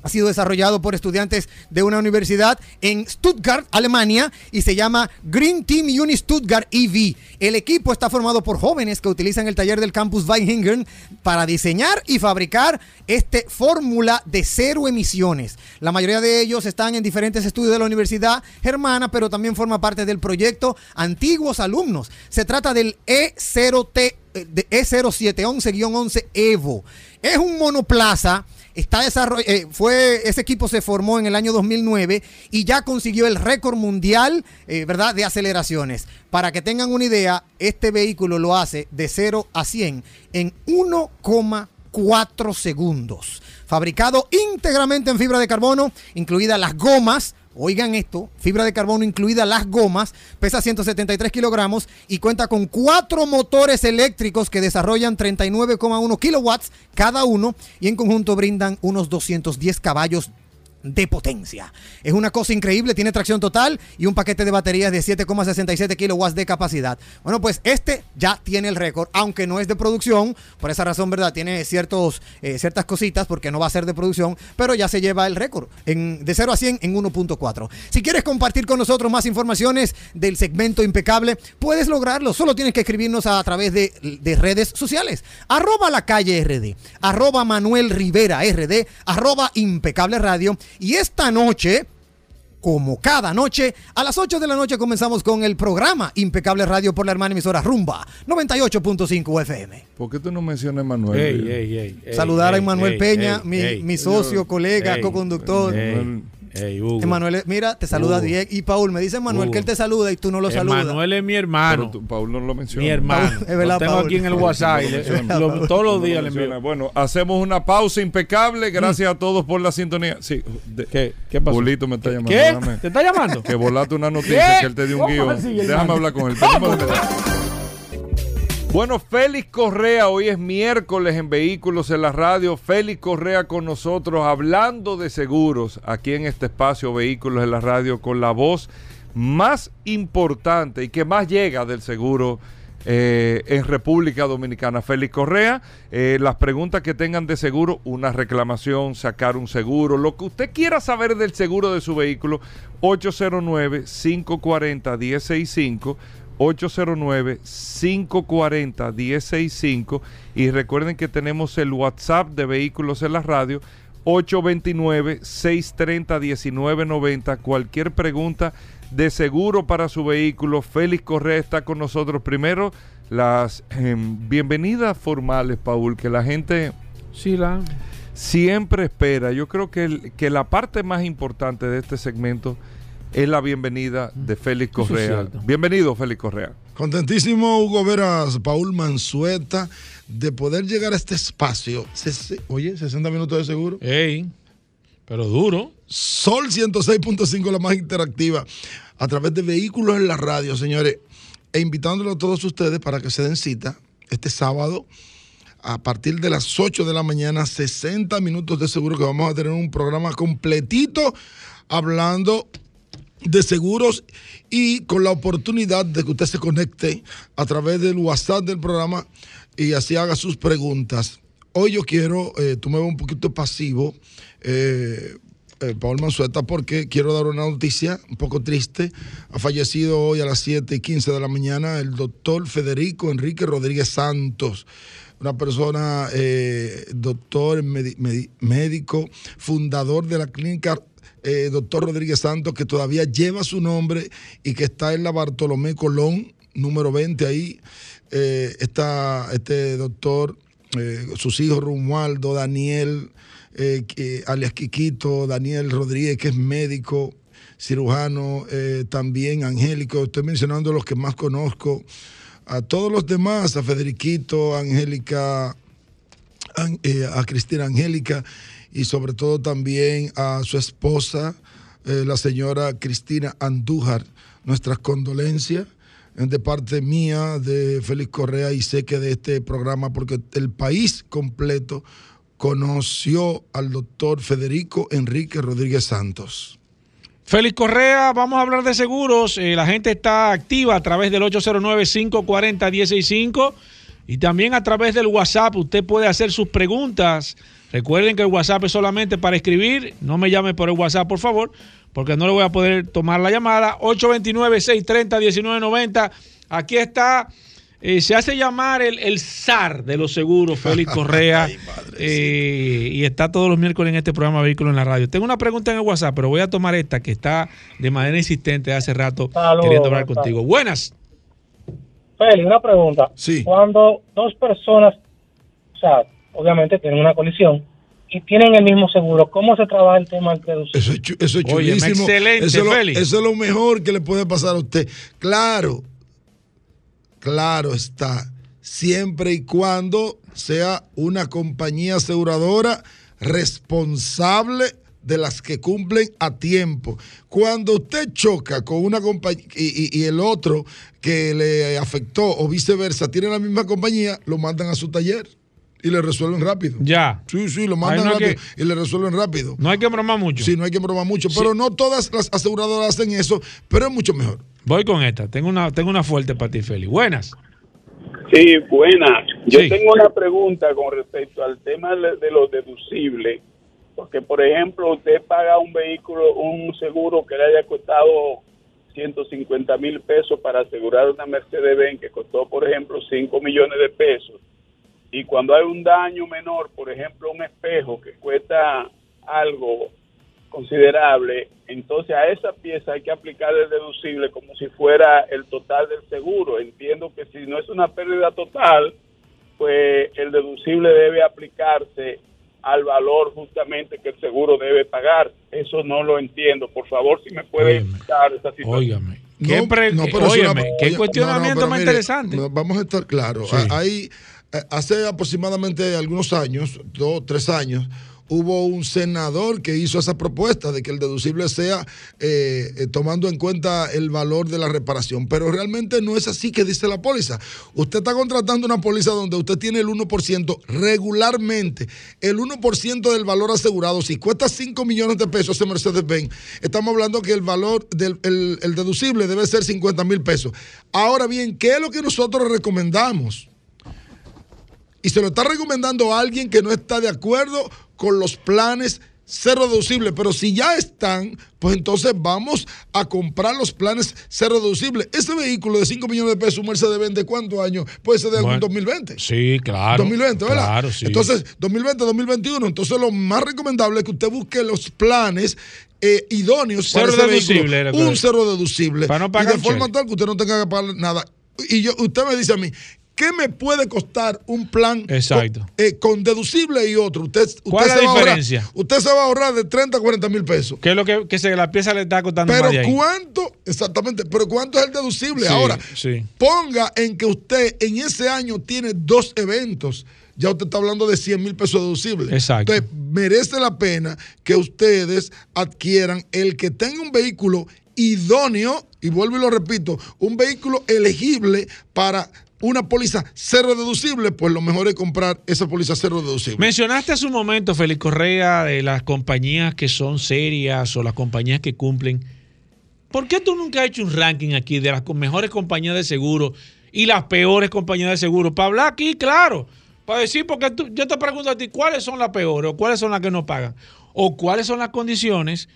ha sido desarrollado por estudiantes de una universidad en Stuttgart, Alemania, y se llama Green Team Uni Stuttgart EV. El equipo está formado por jóvenes que utilizan el taller del campus Weihingen para diseñar y fabricar este fórmula de cero emisiones. La mayoría de ellos están en diferentes estudios de la Universidad Germana, pero también forma parte del proyecto Antiguos Alumnos. Se trata del E0T, eh, de E0711-11 Evo. Es un monoplaza está eh, fue ese equipo se formó en el año 2009 y ya consiguió el récord mundial eh, verdad de aceleraciones. Para que tengan una idea este vehículo lo hace de 0 a 100 en 1,4 segundos. Fabricado íntegramente en fibra de carbono incluidas las gomas Oigan esto, fibra de carbono incluida las gomas, pesa 173 kilogramos y cuenta con cuatro motores eléctricos que desarrollan 39,1 kilowatts cada uno y en conjunto brindan unos 210 caballos de potencia. Es una cosa increíble, tiene tracción total y un paquete de baterías de 7,67 kilowatts de capacidad. Bueno, pues este ya tiene el récord, aunque no es de producción, por esa razón, ¿verdad? Tiene ciertos, eh, ciertas cositas porque no va a ser de producción, pero ya se lleva el récord en, de 0 a 100 en 1.4. Si quieres compartir con nosotros más informaciones del segmento impecable, puedes lograrlo. Solo tienes que escribirnos a, través de, de redes sociales. Arroba la calle RD, arroba Manuel Rivera RD, arroba impecable radio. Y esta noche, como cada noche, a las 8 de la noche comenzamos con el programa Impecable Radio por la hermana emisora Rumba 98.5 FM. ¿Por qué tú no mencionas a Manuel? Ey, ey, ey, ey, Saludar a Manuel ey, Peña, ey, mi, ey. mi socio, colega, Ey, co-conductor. Ey, Emanuel, mira, te saluda Hugo. Diego. Y Paul, me dice Manuel Hugo. que él te saluda y tú no lo saludas. Emanuel es mi hermano. Pero tú, Paul no lo menciona. Mi hermano. Paul, es verdad, lo tengo Paul. aquí en el WhatsApp. lo- todos los días le envío. Bueno, hacemos una pausa impecable. Gracias a todos por la sintonía. Sí, de- ¿Qué, ¿Qué pasó? Julito me está llamando. ¿Qué? ¿Te está llamando? Que volaste una noticia, ¿Qué? que él te dio un ¿Cómo guion. Déjame hablar con él. Bueno, Félix Correa, hoy es miércoles en Vehículos en la Radio. Félix Correa con nosotros hablando de seguros aquí en este espacio Vehículos en la Radio con la voz más importante y que más llega del seguro eh, en República Dominicana. Félix Correa, eh, las preguntas que tengan de seguro, una reclamación, sacar un seguro, lo que usted quiera saber del seguro de su vehículo, 809-540-1065. 809-540-1065. Y recuerden que tenemos el WhatsApp de Vehículos en la Radio 829-630-1990 cualquier pregunta de seguro para su vehículo Félix Correa está con nosotros. Primero las em, bienvenidas formales Paul que la gente Sí, la. siempre espera. Yo creo que, el- que la parte más importante de este segmento es la bienvenida de Félix es Correa bienvenido Félix Correa Contentísimo, Hugo Veras, Paul Mansueta, de poder llegar a este espacio. Oye, 60 minutos de seguro. Ey, pero duro. Sol 106.5, la más interactiva, a través de vehículos en la radio, señores. E invitándolo a todos ustedes para que se den cita este sábado a partir de las 8 de la mañana, 60 minutos de seguro, que vamos a tener un programa completito hablando de seguros y con la oportunidad de que usted se conecte a través del WhatsApp del programa y así haga sus preguntas. Hoy yo quiero, eh, tú me un poquito pasivo, eh, eh, Paul Mansueta, porque quiero dar una noticia un poco triste. Ha fallecido hoy a las 7 y 15 de la mañana el doctor Federico Enrique Rodríguez Santos una persona, eh, doctor, médico, fundador de la clínica eh, doctor Rodríguez Santos, que todavía lleva su nombre y que está en la Bartolomé Colón, número 20 ahí. Eh, está este doctor, eh, sus hijos Romualdo, Daniel, alias Quiquito, Daniel Rodríguez, que es médico, cirujano, también Angélico, estoy mencionando los que más conozco, a todos los demás, a Federiquito, Angélica, An- a Cristina Angélica y sobre todo también a su esposa, eh, la señora Cristina Andújar. Nuestras condolencias de parte mía, de Félix Correa y sé que de este programa, porque el país completo conoció al doctor Federico Enrique Rodríguez Santos. Félix Correa, vamos a hablar de seguros. Eh, la gente está activa a través del 809-540-165 y también a través del WhatsApp. Usted puede hacer sus preguntas. Recuerden que el WhatsApp es solamente para escribir. No me llame por el WhatsApp, por favor, porque no le voy a poder tomar la llamada. 829-630-1990. Aquí está. eh, se hace llamar el, el zar de los seguros, Félix [laughs] Correa. Eh, y está todos los miércoles en este programa Vehículo en la Radio. Tengo una pregunta en el WhatsApp, pero voy a tomar esta que está de manera insistente hace rato Saludos, queriendo hablar contigo. Buenas. Feli, una pregunta. Cuando dos personas, o sea, obviamente tienen una colisión y tienen el mismo seguro, ¿cómo se trabaja el tema del deducible? Eso es, chu- eso es Óyeme, chulísimo. excelente, eso, es lo, Félix. eso es lo mejor que le puede pasar a usted. Claro, claro está. Siempre y cuando sea una compañía aseguradora responsable de las que cumplen a tiempo. Cuando usted choca con una compañía y, y- y el otro que le afectó o viceversa tiene la misma compañía, lo mandan a su taller y le resuelven rápido. Ya. Sí, sí, lo mandan no rápido que- y le resuelven rápido. No hay que bromar mucho. Sí, no hay que bromar mucho, pero no todas las aseguradoras hacen eso, pero es mucho mejor. Voy con esta. Tengo una, tengo una fuerte para ti, Félix. Buenas. Sí, buena. Yo Sí. tengo una pregunta con respecto al tema de de los deducibles. Porque, por ejemplo, usted paga un vehículo, un seguro que le haya costado 150 mil pesos para asegurar una Mercedes-Benz que costó, por ejemplo, 5 millones de pesos. Y cuando hay un daño menor, por ejemplo, un espejo que cuesta algo considerable, entonces a esa pieza hay que aplicar el deducible como si fuera el total del seguro. Entiendo que si no es una pérdida total, pues el deducible debe aplicarse al valor justamente que el seguro debe pagar. Eso no lo entiendo. Por favor, si me puede explicar esa situación. Óigame. ¿Qué, pre- óyeme, qué cuestionamiento pero más mire, interesante. no, vamos a estar claros. Ah, Hay, hace aproximadamente algunos años, dos, tres años, hubo un senador que hizo esa propuesta de que el deducible sea eh, eh, tomando en cuenta el valor de la reparación. Pero realmente no es así que dice la póliza. Usted está contratando una póliza donde usted tiene el 1% regularmente, el 1% del valor asegurado. Si cuesta 5 millones de pesos ese Mercedes-Benz, estamos hablando que el valor del el- el deducible debe ser 50 mil pesos. Ahora bien, ¿qué es lo que nosotros recomendamos? Y se lo está recomendando a alguien que no está de acuerdo con los planes cero deducible, pero si ya están, pues entonces vamos a comprar los planes cero deducible. Ese vehículo de 5 millones de pesos, un Mercedes-Benz, ¿de cuántos años? Puede ser de algún Bueno, 2020. Sí, claro. 2020, ¿verdad? Claro, sí. Entonces, 2020, 2021. Entonces, lo más recomendable es que usted busque los planes eh, idóneos Cero para ese vehículo. Un cero deducible. Para no y pagar de forma tal que usted no tenga que pagar nada. Y yo, usted me dice a mí, ¿qué me puede costar un plan Exacto. Con, eh, con deducible y otro? Usted, usted ¿Cuál es se la va a ahorrar- diferencia? usted se va a ahorrar de 30 a 40 mil pesos. ¿Qué es lo que, que se, la pieza le está costando Pero más ahí? ¿cuánto? Exactamente. Pero ¿cuánto es el deducible? Sí, Ahora, sí. ponga en que usted en ese año tiene dos eventos. Ya usted está hablando de 100 mil pesos deducibles. Exacto. Entonces, merece la pena que ustedes adquieran el que tenga un vehículo idóneo, y vuelvo y lo repito, un vehículo elegible para una póliza cero deducible, pues lo mejor es comprar esa póliza cero deducible. Mencionaste hace un momento, Félix Correa, de las compañías que son serias o las compañías que cumplen. ¿Por qué tú nunca has hecho un ranking aquí de las mejores compañías de seguro y las peores compañías de seguro? Para hablar aquí, claro. Para decir, porque tú- yo te pregunto a ti, ¿cuáles son las peores o cuáles son las que no pagan? O cuáles son las condiciones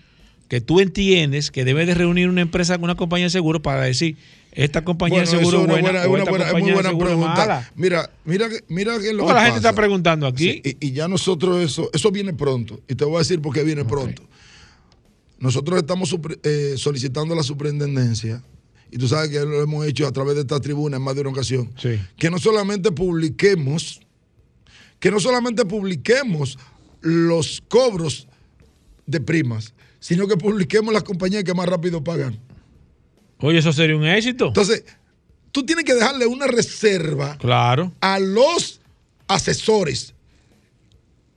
que tú entiendes que debe de reunir una empresa con una compañía de seguro para decir, esta compañía Bueno, de seguro es buena, buena- buena- es muy buena pregunta. mala. Mira, mira, que- mira que lo que la gente pasa. está preguntando aquí. Sí, y, y ya nosotros eso, eso viene pronto. Y te voy a decir por qué viene pronto. Nosotros estamos eh, solicitando a la superintendencia, y tú sabes que lo hemos hecho a través de esta tribuna en más de una ocasión, que no solamente publiquemos, que no solamente publiquemos los cobros de primas, sino que publiquemos las compañías que más rápido pagan. Oye, eso sería un éxito. Entonces, tú tienes que dejarle una reserva Claro. a los asesores.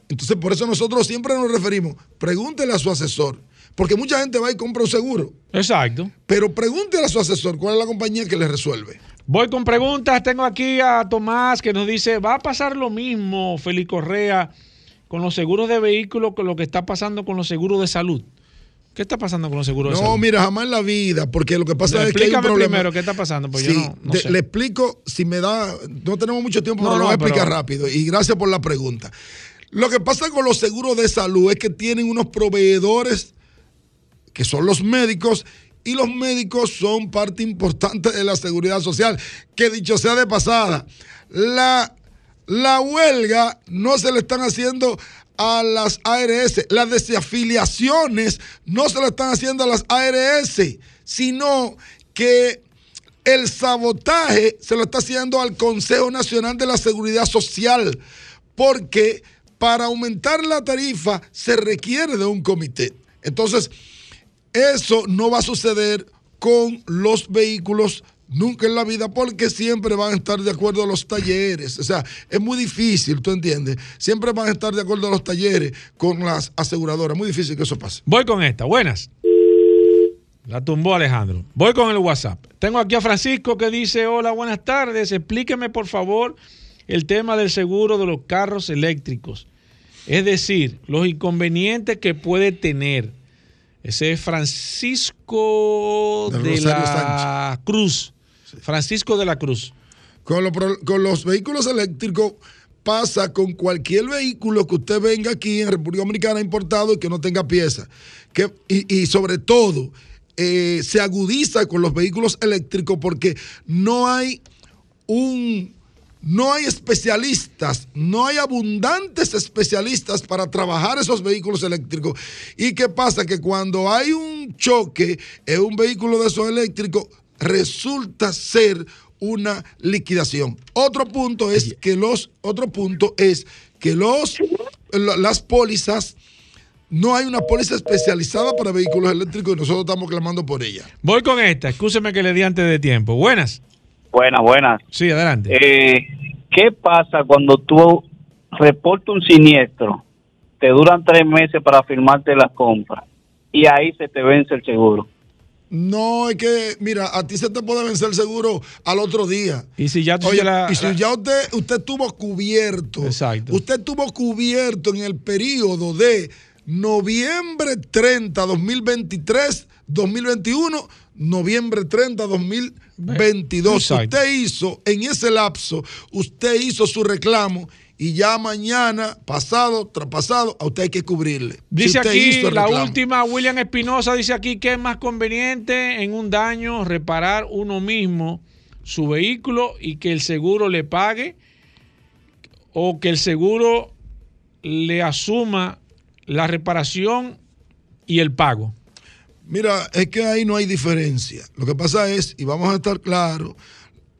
Entonces, por eso nosotros siempre nos referimos, pregúntele a su asesor, porque mucha gente va y compra un seguro, Exacto. pero pregúntele a su asesor cuál es la compañía que le resuelve. Voy con preguntas. Tengo aquí a Tomás que nos dice, ¿va a pasar lo mismo, Félix Correa, con los seguros de vehículos, con lo que está pasando con los seguros de salud? ¿Qué está pasando con los seguros de No, salud? mira, jamás en la vida, porque lo que pasa No, es que hay un explícame problema. primero qué está pasando, pues yo Sí, no- no de- sé. le explico, si me da, no tenemos mucho tiempo, No, pero lo voy a explicar pero- rápido. Y gracias por la pregunta. Lo que pasa con los seguros de salud es que tienen unos proveedores que son los médicos y los médicos son parte importante de la seguridad social. Que dicho sea de pasada, la, la huelga no se le están haciendo a las ARS, las desafiliaciones no se le están haciendo a las ARS, sino que el sabotaje se lo está haciendo al Consejo Nacional de la Seguridad Social, porque para aumentar la tarifa se requiere de un comité. Entonces, eso no va a suceder con los vehículos nunca en la vida porque siempre van a estar de acuerdo a los talleres. O sea, es muy difícil, ¿tú entiendes? Siempre van a estar de acuerdo a los talleres con las aseguradoras. Muy difícil que eso pase. Voy con esta. Buenas. La tumbó Alejandro. Voy con el WhatsApp. Tengo aquí a Francisco que dice, hola, buenas tardes. Explíqueme, por favor, el tema del seguro de los carros eléctricos. Es decir, los inconvenientes que puede tener. Ese es Francisco De la Cruz. Francisco de la Cruz. Con, los vehículos eléctricos pasa con cualquier vehículo que usted venga aquí en República Dominicana importado y que no tenga pieza. Que, y, y sobre todo, eh, se agudiza con los vehículos eléctricos porque no hay un... No hay especialistas, no hay abundantes especialistas para trabajar esos vehículos eléctricos. ¿Y qué pasa? Que cuando hay un choque en un vehículo de esos eléctricos, resulta ser una liquidación. Otro punto es que los, otro punto es que los la- las pólizas, no hay una póliza especializada para vehículos eléctricos y nosotros estamos clamando por ella. Voy con esta, escúcheme que le di antes de tiempo. Buenas. Buenas, buenas. Sí, adelante. Eh, ¿Qué pasa cuando tú reportas un siniestro? Te duran tres meses para firmarte la compra y ahí se te vence el seguro. No, es que, mira, a ti se te puede vencer el seguro al otro día. Y si ya Oye, la- y si ya usted, usted estuvo cubierto, Exacto. usted estuvo cubierto en el periodo de noviembre 30, 2023, 2021, noviembre 30, 2022. Exacto. Usted hizo, en ese lapso, usted hizo su reclamo y ya mañana, pasado, traspasado, a usted hay que cubrirle. Dice aquí la última, William Espinosa dice aquí que es más conveniente en un daño reparar uno mismo su vehículo y que el seguro le pague o que el seguro le asuma la reparación y el pago. Mira, es que ahí no hay diferencia. Lo que pasa es, y vamos a estar claros,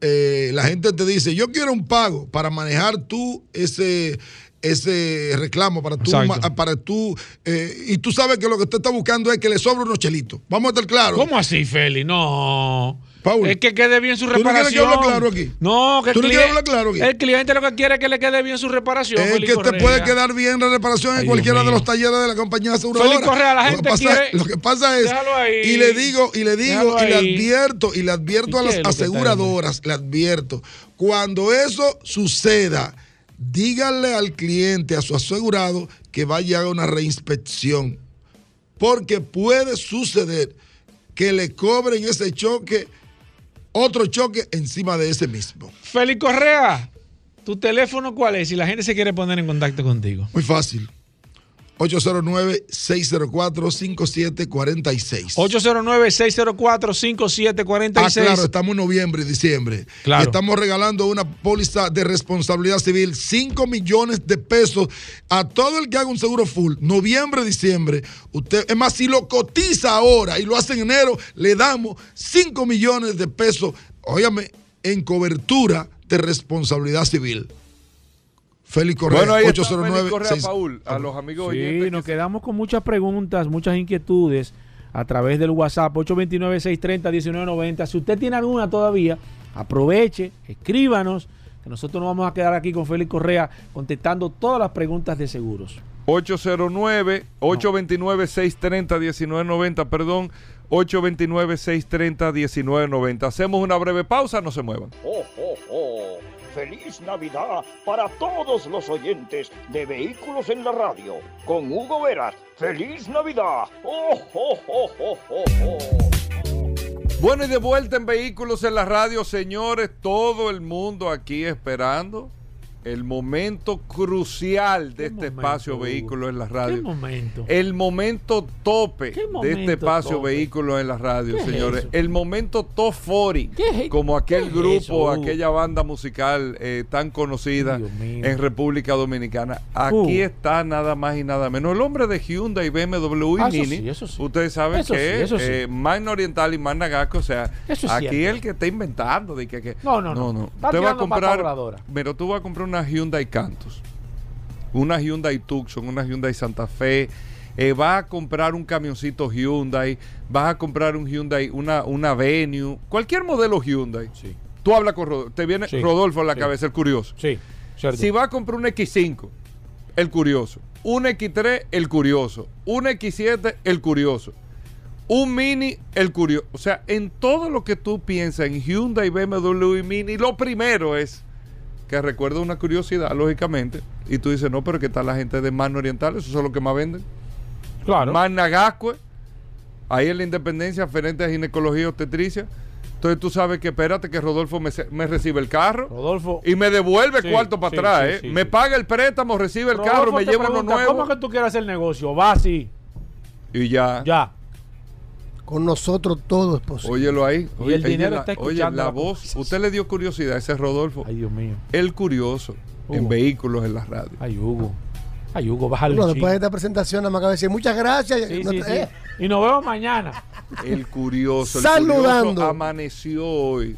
eh, la gente te dice, yo quiero un pago para manejar tú ese, ese reclamo, para tú, Exacto. para tú, eh, y tú sabes que lo que usted está buscando es que le sobre unos chelitos. Vamos a estar claros. ¿Cómo así, Feli? No. Paul, es que quede bien su ¿tú no quieres que reparación. hable claro aquí? No, que ¿Tú no el quieres cliente- hablar claro aquí? El cliente lo que quiere es que le quede bien su reparación. Es que te puede quedar bien la reparación Ay, en cualquiera de los talleres de la compañía aseguradora. Correa, la Lo que gente pasa- quiere- Lo que pasa es, ahí. y le digo, y le digo, y le advierto, y le advierto ¿Y a las aseguradoras, le advierto, cuando eso suceda, díganle al cliente, a su asegurado, que vaya a una reinspección. Porque puede suceder que le cobren ese choque, otro choque encima de ese mismo. Félix Correa, ¿tu teléfono cuál es? Si la gente se quiere poner en contacto contigo. Muy fácil. 809-604-5746. 809-604-5746. Ah, claro, estamos en noviembre y diciembre. Claro. Y estamos regalando una póliza de responsabilidad civil, 5 millones de pesos a todo el que haga un seguro full, noviembre, diciembre. Usted, es más, si lo cotiza ahora y lo hace en enero, le damos 5 millones de pesos, óyame, en cobertura de responsabilidad civil. Félix Correa, Bueno, ahí está 809 Félix Correa, seis- Paul, a los amigos Sí, oyentes nos quedamos con muchas preguntas, muchas inquietudes a través del WhatsApp 829-630-1990. Si usted tiene alguna todavía, aproveche, escríbanos, que nosotros nos vamos a quedar aquí con Félix Correa contestando todas las preguntas de seguros. 809 829 630 1990, perdón, 829 630 1990. Hacemos una breve pausa, no se muevan. ¡Oh, oh, oh! ¡Feliz Navidad para todos los oyentes de Vehículos en la Radio! Con Hugo Veras, ¡Feliz Navidad! ¡Oh, oh, oh, oh, oh, oh! Bueno, y de vuelta en Vehículos en la Radio, señores, todo el mundo aquí esperando el momento crucial de este espacio Hugo? Vehículos en la ¿Qué Radio. momento? El momento tope de este espacio tope? Vehículos en la Radio, ¿Qué es señores. El momento top 40, ¿Qué es- como aquel qué es grupo, eso, aquella banda musical eh, tan conocida en República Dominicana. Aquí Hugo. está nada más y nada menos. El hombre de Hyundai, BMW y Ah, eso Mini. sí, eso sí. Ustedes saben Eso que sí, eh, Magna Oriental y Magna Gasco, o sea, aquí cierto. el que está inventando de que, que- No, no, no. Está Usted va a comprar, pero tú vas a comprar una Hyundai Cantus, una Hyundai Tucson, una Hyundai Santa Fe, eh, vas a comprar un camioncito Hyundai, vas a comprar un Hyundai, una, una Venue, cualquier modelo Hyundai. Tú hablas con Rodolfo, te viene Sí, Rodolfo en la sí. cabeza, el curioso. Sí, cierto. Si vas a comprar un X5, el curioso. Un X3, el curioso. Un X7, el curioso. Un Mini, el curioso. O sea, en todo lo que tú piensas en Hyundai, BMW y Mini, lo primero es que recuerda una curiosidad, lógicamente. Y tú dices, no, pero ¿qué tal la gente de Magna Oriental? Eso es lo que más venden. Claro. Magna Gascue, ahí en la Independencia, frente a ginecología y obstetricia. Entonces tú sabes que espérate que Rodolfo me, me recibe el carro Rodolfo. y me devuelve Sí, cuarto para sí, atrás. sí, ¿eh? me paga el préstamo, recibe el Rodolfo carro, me lleva uno nuevo. ¿Cómo que tú quieres hacer negocio? Va así. Y ya. Ya. Con nosotros todo es posible. Óyelo ahí. Y Oye, el dinero la, está oye, escuchando la la voz. Usted le dio curiosidad a ese Rodolfo. Ay, Dios mío. El curioso en vehículos en la radio. Ay, Hugo. Ay, Hugo, bájale Bueno, después de esta presentación, nada más acaba de decir muchas gracias. Sí, No sí, te- sí. eh, Y nos vemos mañana. El curioso. El Saludando. curioso amaneció hoy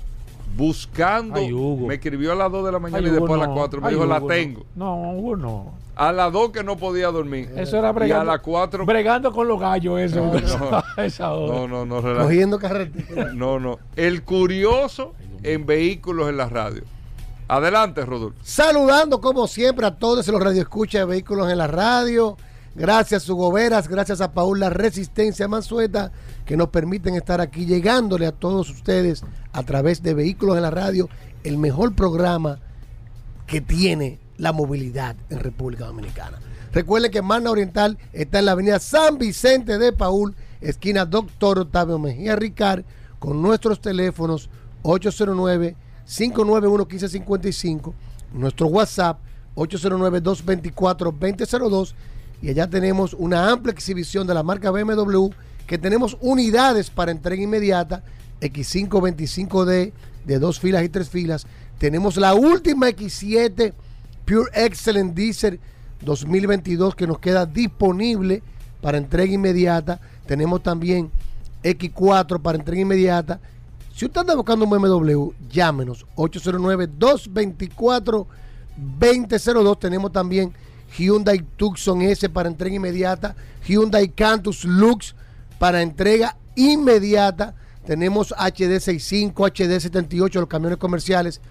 buscando. Ay, Hugo. Me escribió a las 2 de la mañana Ay, y Hugo, después a las no. 4. Me Ay, dijo, la tengo. No, Hugo, no. A las 2 que no podía dormir. Eso era Y a bregando, las 4. bregando con los gallos, eso. No, no. [laughs] esa hora. No, no, no. Cogiendo carretera. No, no. El curioso en vehículos en la radio. Adelante, Rodolfo. Saludando como siempre a todos los radioescuchas de vehículos en la radio. Gracias Hugo Veras, gracias a Paula Resistencia Mansueta que nos permiten estar aquí llegándole a todos ustedes a través de Vehículos en la Radio, el mejor programa que tiene la movilidad en República Dominicana. Recuerden que Magna Oriental está en la avenida San Vicente de Paul, esquina Doctor Octavio Mejía Ricard, con nuestros teléfonos 809-591-1555, nuestro WhatsApp 809-224-2002 y allá tenemos una amplia exhibición de la marca BMW que tenemos unidades para entrega inmediata X525D de dos filas y tres filas. Tenemos la última X7 Pure Excellent Diesel 2022 que nos queda disponible para entrega inmediata. Tenemos también X4 para entrega inmediata. Si usted anda buscando un BMW, llámenos 809-224-2002. Tenemos también Hyundai Tucson S para entrega inmediata. Hyundai Cantus Lux para entrega inmediata. Tenemos HD65, HD78, los camiones comerciales.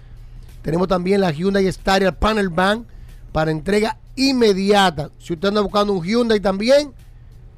Tenemos también la Hyundai Staria Panel Van para entrega inmediata. Si usted anda buscando un Hyundai también,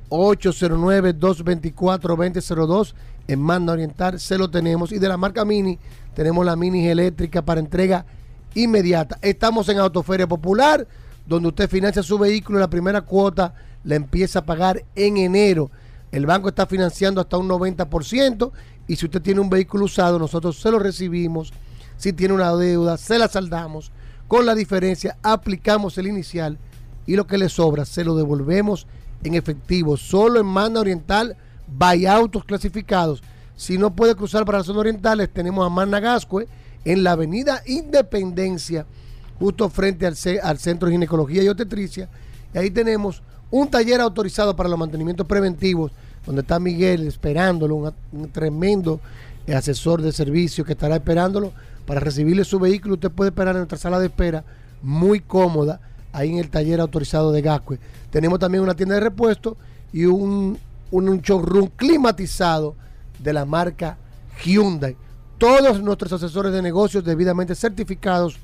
809-224-2002 en Manda Oriental, se lo tenemos. Y de la marca Mini, tenemos la Mini eléctrica para entrega inmediata. Estamos en Autoferia Popular, donde usted financia su vehículo la primera cuota la empieza a pagar en enero. El banco está financiando hasta un 90% y si usted tiene un vehículo usado, nosotros se lo recibimos. Si tiene una deuda, se la saldamos. Con la diferencia, aplicamos el inicial y lo que le sobra se lo devolvemos en efectivo. Solo en Manda Oriental, by autos clasificados. Si no puede cruzar para las zonas orientales, tenemos a Managascue en la avenida Independencia, justo frente al, al Centro de Ginecología y Obstetricia. Y ahí tenemos un taller autorizado para los mantenimientos preventivos, donde está Miguel esperándolo, un, un tremendo eh, asesor de servicio que estará esperándolo para recibirle su vehículo. Usted puede esperar en nuestra sala de espera, muy cómoda, ahí en el taller autorizado de Gascue. Tenemos también una tienda de repuesto y un, un, un showroom climatizado de la marca Hyundai. Todos nuestros asesores de negocios debidamente certificados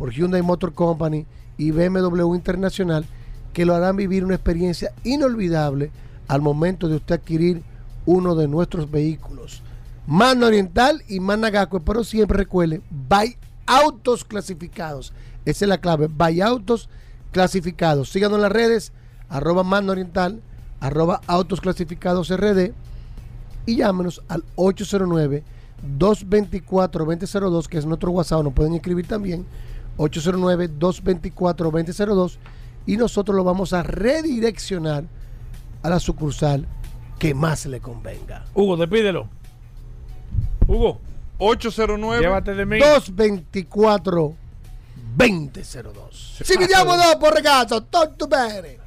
por Hyundai Motor Company y BMW Internacional que lo harán vivir una experiencia inolvidable al momento de usted adquirir uno de nuestros vehículos. Mano Oriental y Managacue, pero siempre recuerde, by autos clasificados. Esa es la clave, by autos clasificados. Síganos en las redes, arroba Mano Oriental, arroba autos clasificados RD y llámenos al 809-224-2002, que es nuestro WhatsApp, nos pueden escribir también, 809-224-2002, y nosotros lo vamos a redireccionar a la sucursal que más le convenga. Hugo, despídelo. Hugo. 809 Llévate de mí. 224 2002. Si vediamo dopo, ragazzo, tutto bene.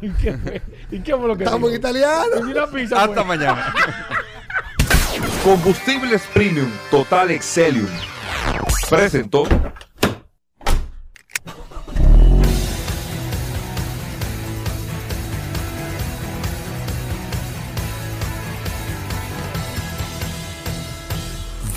¿Y qué, ¿Y qué fue lo que Estamos en italiano. Pizza, Hasta pues. mañana. Combustibles Premium Total Excelium presentó.